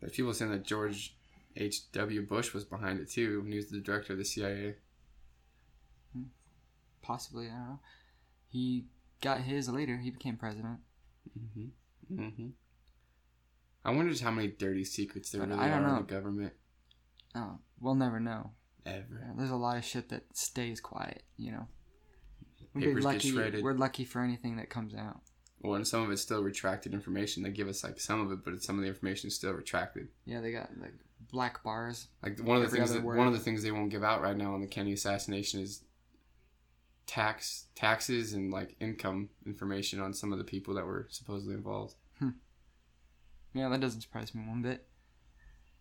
There's people saying that George H.W. Bush was behind it, too, when he was the director of the CIA. Possibly, I don't know. He got his later. He became president. Mm-hmm. Mm-hmm. I wonder just how many dirty secrets there But really I don't are in the government. Oh, we'll never know. Ever. Yeah, There's a lot of shit that stays quiet. You know, be Papers get lucky. shredded. We're lucky for anything that comes out. Well, and some of it's still retracted information. They give us, like, some of it, but some of the information is still retracted. Yeah, they got like black bars. Like one of the things that, word. one of the things they won't give out right now on the Kennedy assassination is tax taxes and like income information on some of the people that were supposedly involved hmm. Yeah, that doesn't surprise me one bit.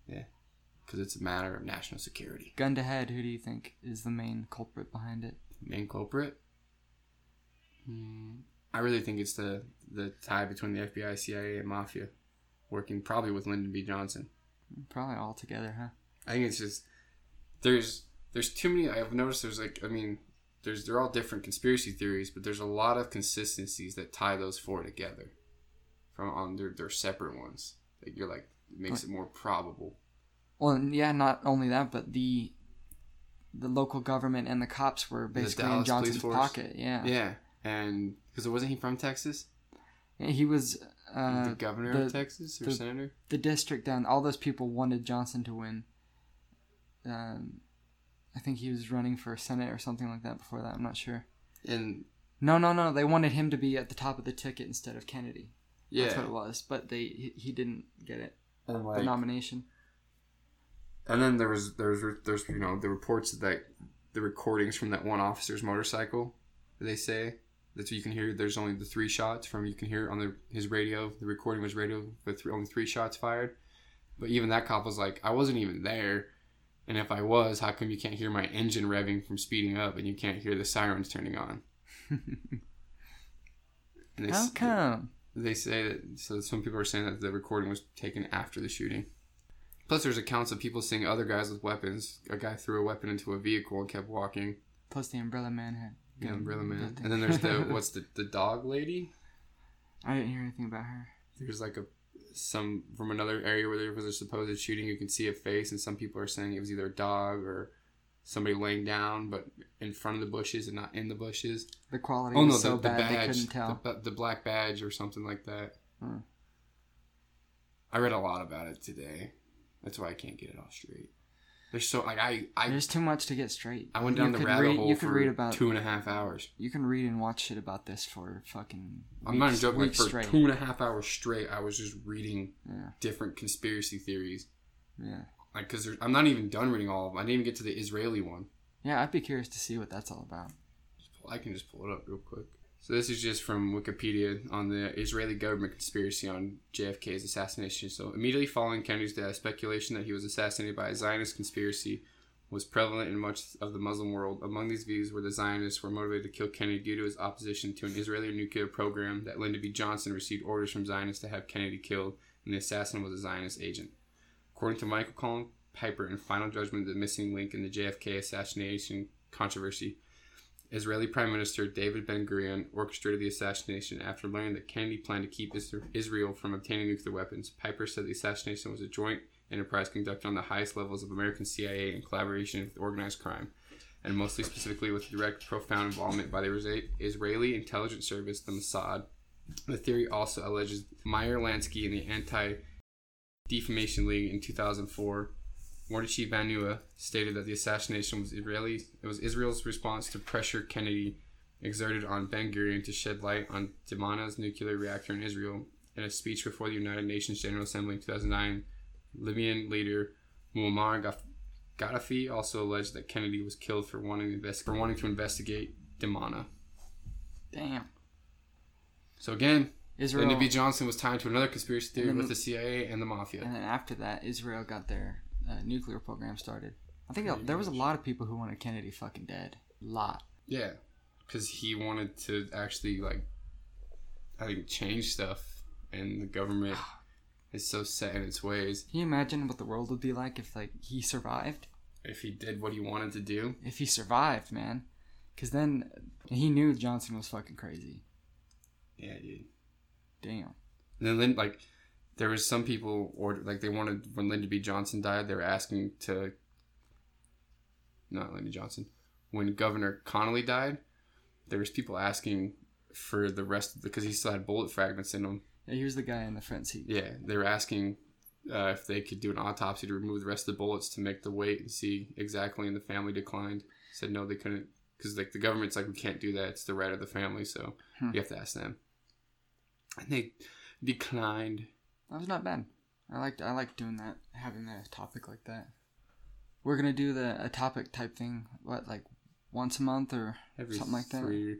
Yeah, because it's a matter of national security. Gun to head, who do you think is the main culprit behind it? Main culprit. Hmm, I really think it's the the tie between the FBI, CIA, and mafia, working probably with Lyndon B. Johnson. Probably all together, huh? I think it's just there's there's too many. I've noticed there's like I mean there's they're all different conspiracy theories, but there's a lot of consistencies that tie those four together from on their their separate ones. That you're like it makes it more probable. Well, yeah, not only that, but the the local government and the cops were basically in Johnson's pocket. Yeah. Yeah, and because it wasn't he from Texas, Yeah, he was uh, the governor the- of Texas or the- senator? the district down. All those people wanted Johnson to win. Um, I think he was running for Senate or something like that before that. I'm not sure. And No, no, no. They wanted him to be at the top of the ticket instead of Kennedy. yeah, That's what it was. But they he, he didn't get it. and The nomination. And then there was there's there's you know the reports that the recordings from that one officer's motorcycle. They say that's what you can hear. There's only the three shots from you can hear on the his radio. The recording was radio with three, only three shots fired. But even that cop was like, I wasn't even there. And if I was, how come you can't hear my engine revving from speeding up and you can't hear the sirens turning on? And they, How come? they say that so some people are saying that the recording was taken after the shooting. Plus, there's accounts of people seeing other guys with weapons. A guy threw a weapon into a vehicle and kept walking. Plus the Umbrella Man had. Gun- umbrella man. And then there's the what's the the dog lady. I didn't hear anything about her. There's like a some from another area where there was a supposed shooting. You can see a face, and some people are saying it was either a dog or somebody laying down, but in front of the bushes and not in the bushes. The quality Oh no, was the, so the bad they couldn't tell. The, the black badge or something like that. Hmm. I read a lot about it today. That's why I can't get it all straight. There's so like I I, There's too much to get straight. I went You down the rabbit read- hole You for could read about. two and a half hours. You can read and watch shit about this for fucking. I'm not even joking. Like for straight. two and a half hours straight, I was just reading Yeah, different conspiracy theories. yeah, Like, cause I'm not even done reading all of them. I didn't even get to the Israeli one. yeah. I'd be curious to see what that's all about. I can just pull it up real quick. So this is just from Wikipedia on the Israeli government conspiracy on JFK's assassination. So immediately following Kennedy's death, speculation that he was assassinated by a Zionist conspiracy was prevalent in much of the Muslim world. Among these views were the Zionists were motivated to kill Kennedy due to his opposition to an Israeli nuclear program that Lyndon B. Johnson received orders from Zionists to have Kennedy killed, and the assassin was a Zionist agent. According to Michael Collin Piper in Final Judgment, the missing link in the JFK assassination controversy, Israeli Prime Minister David Ben Gurion orchestrated the assassination after learning that Kennedy planned to keep Israel from obtaining nuclear weapons. Piper said the assassination was a joint enterprise conducted on the highest levels of American CIA in collaboration with organized crime, and mostly specifically with direct, profound involvement by the Israeli intelligence service, the Mossad. The theory also alleges Meyer Lansky and the Anti Defamation League in 2004 Mordechai Vanunu stated that the assassination was Israeli. It was Israel's response to pressure Kennedy exerted on Ben Gurion to shed light on Dimona's nuclear reactor in Israel. In a speech before the United Nations General Assembly in 2009, Libyan leader Muammar Gaddafi also alleged that Kennedy was killed for wanting to, invest- for wanting to investigate Dimana. Damn. So again, Israel. Lyndon B. Johnson was tied to another conspiracy theory then- with the CIA and the mafia. And then after that, Israel got their uh, nuclear program started. I think Pretty there was a lot of people who wanted Kennedy fucking dead. A lot. Yeah, because he wanted to actually like, I think change stuff, and the government is so set in its ways. Can you imagine what the world would be like if like he survived? If he did what he wanted to do, If he survived, man. Because then he knew Johnson was fucking crazy. yeah, dude. Damn. And then like, there was some people or like they wanted when Lyndon B. Johnson died, they were asking to. Not Lyndon Johnson. When Governor Connolly died, there was people asking for the rest of the because he still had bullet fragments in him. Yeah, here's the guy in the front seat. Yeah, they were asking uh, if they could do an autopsy to remove the rest of the bullets to make the weight and see exactly. And the family declined. Said no, they couldn't because like the government's like we can't do that. It's the right of the family, so Hmm. you have to ask them. And they declined. That was not bad. I liked I liked doing that, having a topic like that. We're gonna do the a topic type thing. What like once a month or Every Something like that. three,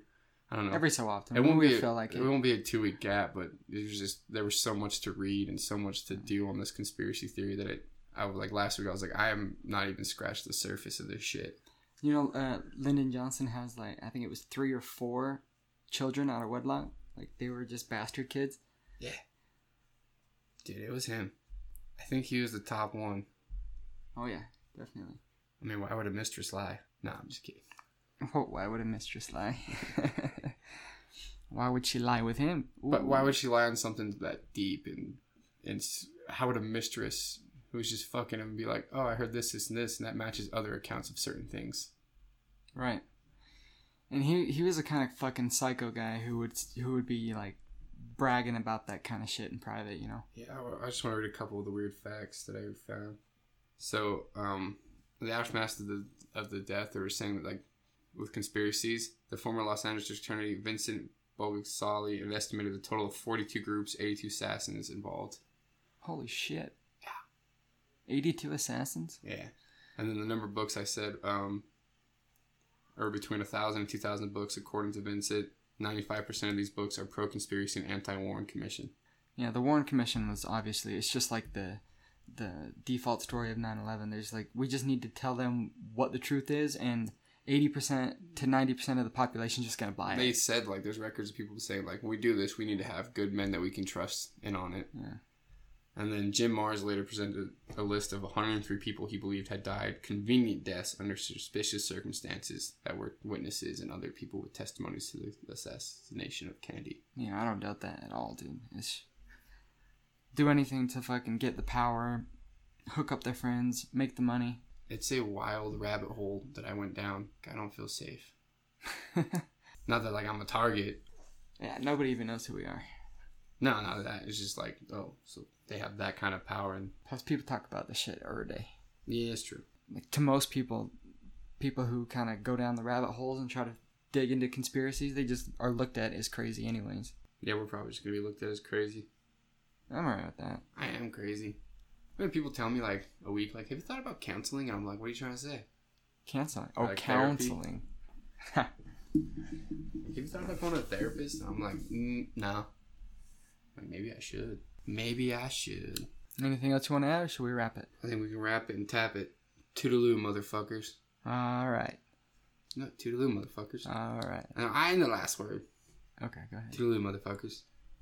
I don't know. every so often? it won't we be. A, feel like it. it. won't be a two week gap, but it was just there was so much to read and so much to do on this conspiracy theory that it. I was like last week. I was like, I am not even scratched the surface of this shit. You know, uh, Lyndon Johnson has like I think it was three or four children out of wedlock. Like they were just bastard kids. Dude, it was him. I think he was the top one. Oh yeah, definitely. I mean, why would a mistress lie? No, I'm just kidding. Oh, why would a mistress lie? why would she lie with him? But why would she lie on something that deep and and how would a mistress who's just fucking him be like, oh, I heard this, this, and this, and that matches other accounts of certain things? Right. And he he was a kind of fucking psycho guy who would who would be like bragging about that kind of shit in private, you know. Yeah, I- I just want to read a couple of the weird facts that I found. So, um, the aftermath of the of the death, they were saying that like with conspiracies, the former Los Angeles attorney Vincent Bugliosi had estimated a total of 42 groups, 82 assassins involved. Holy shit. Yeah. 82 assassins? Yeah. And then the number of books I said, um, are between a thousand and two thousand books, according to Vincent. Ninety-five percent of these books are pro-conspiracy and anti-Warren Commission. Yeah, the Warren Commission was obviously it's just like the the default story of 9/11. There's like we just need to tell them what the truth is and eighty percent to ninety percent of the population is just gonna buy They it. They said like there's records of people saying like when we do this we need to have good men that we can trust in on it. Yeah. And then Jim Marrs later presented a list of 103 people he believed had died convenient deaths under suspicious circumstances that were witnesses and other people with testimonies to the assassination of Kennedy. Yeah, I don't doubt that at all, dude. It's do anything to fucking get the power, hook up their friends, make the money. It's a wild rabbit hole that I went down. I don't feel safe. Not that like I'm a target. Yeah, nobody even knows who we are. No, not that. It's just like oh, so they have that kind of power and Plus, people talk about this shit every day. yeah, it's true. Like to most people, people who kind of go down the rabbit holes and try to dig into conspiracies, they just are looked at as crazy, anyways. Yeah, we're probably just gonna be looked at as crazy. I'm alright with that. I am crazy. When people tell me like a week, like, have you thought about counseling? And I'm like, what are you trying to say? Canceling. Oh, Like counseling. Have you thought about going to a therapist? I'm like, mm, no. Like, maybe I should. Maybe I should. Anything else you want to add, or should we wrap it? I think we can wrap it and tap it. Toodaloo, motherfuckers. All right. No, toodaloo, motherfuckers. All right. And I am the last word. Okay, go ahead. Toodaloo, motherfuckers.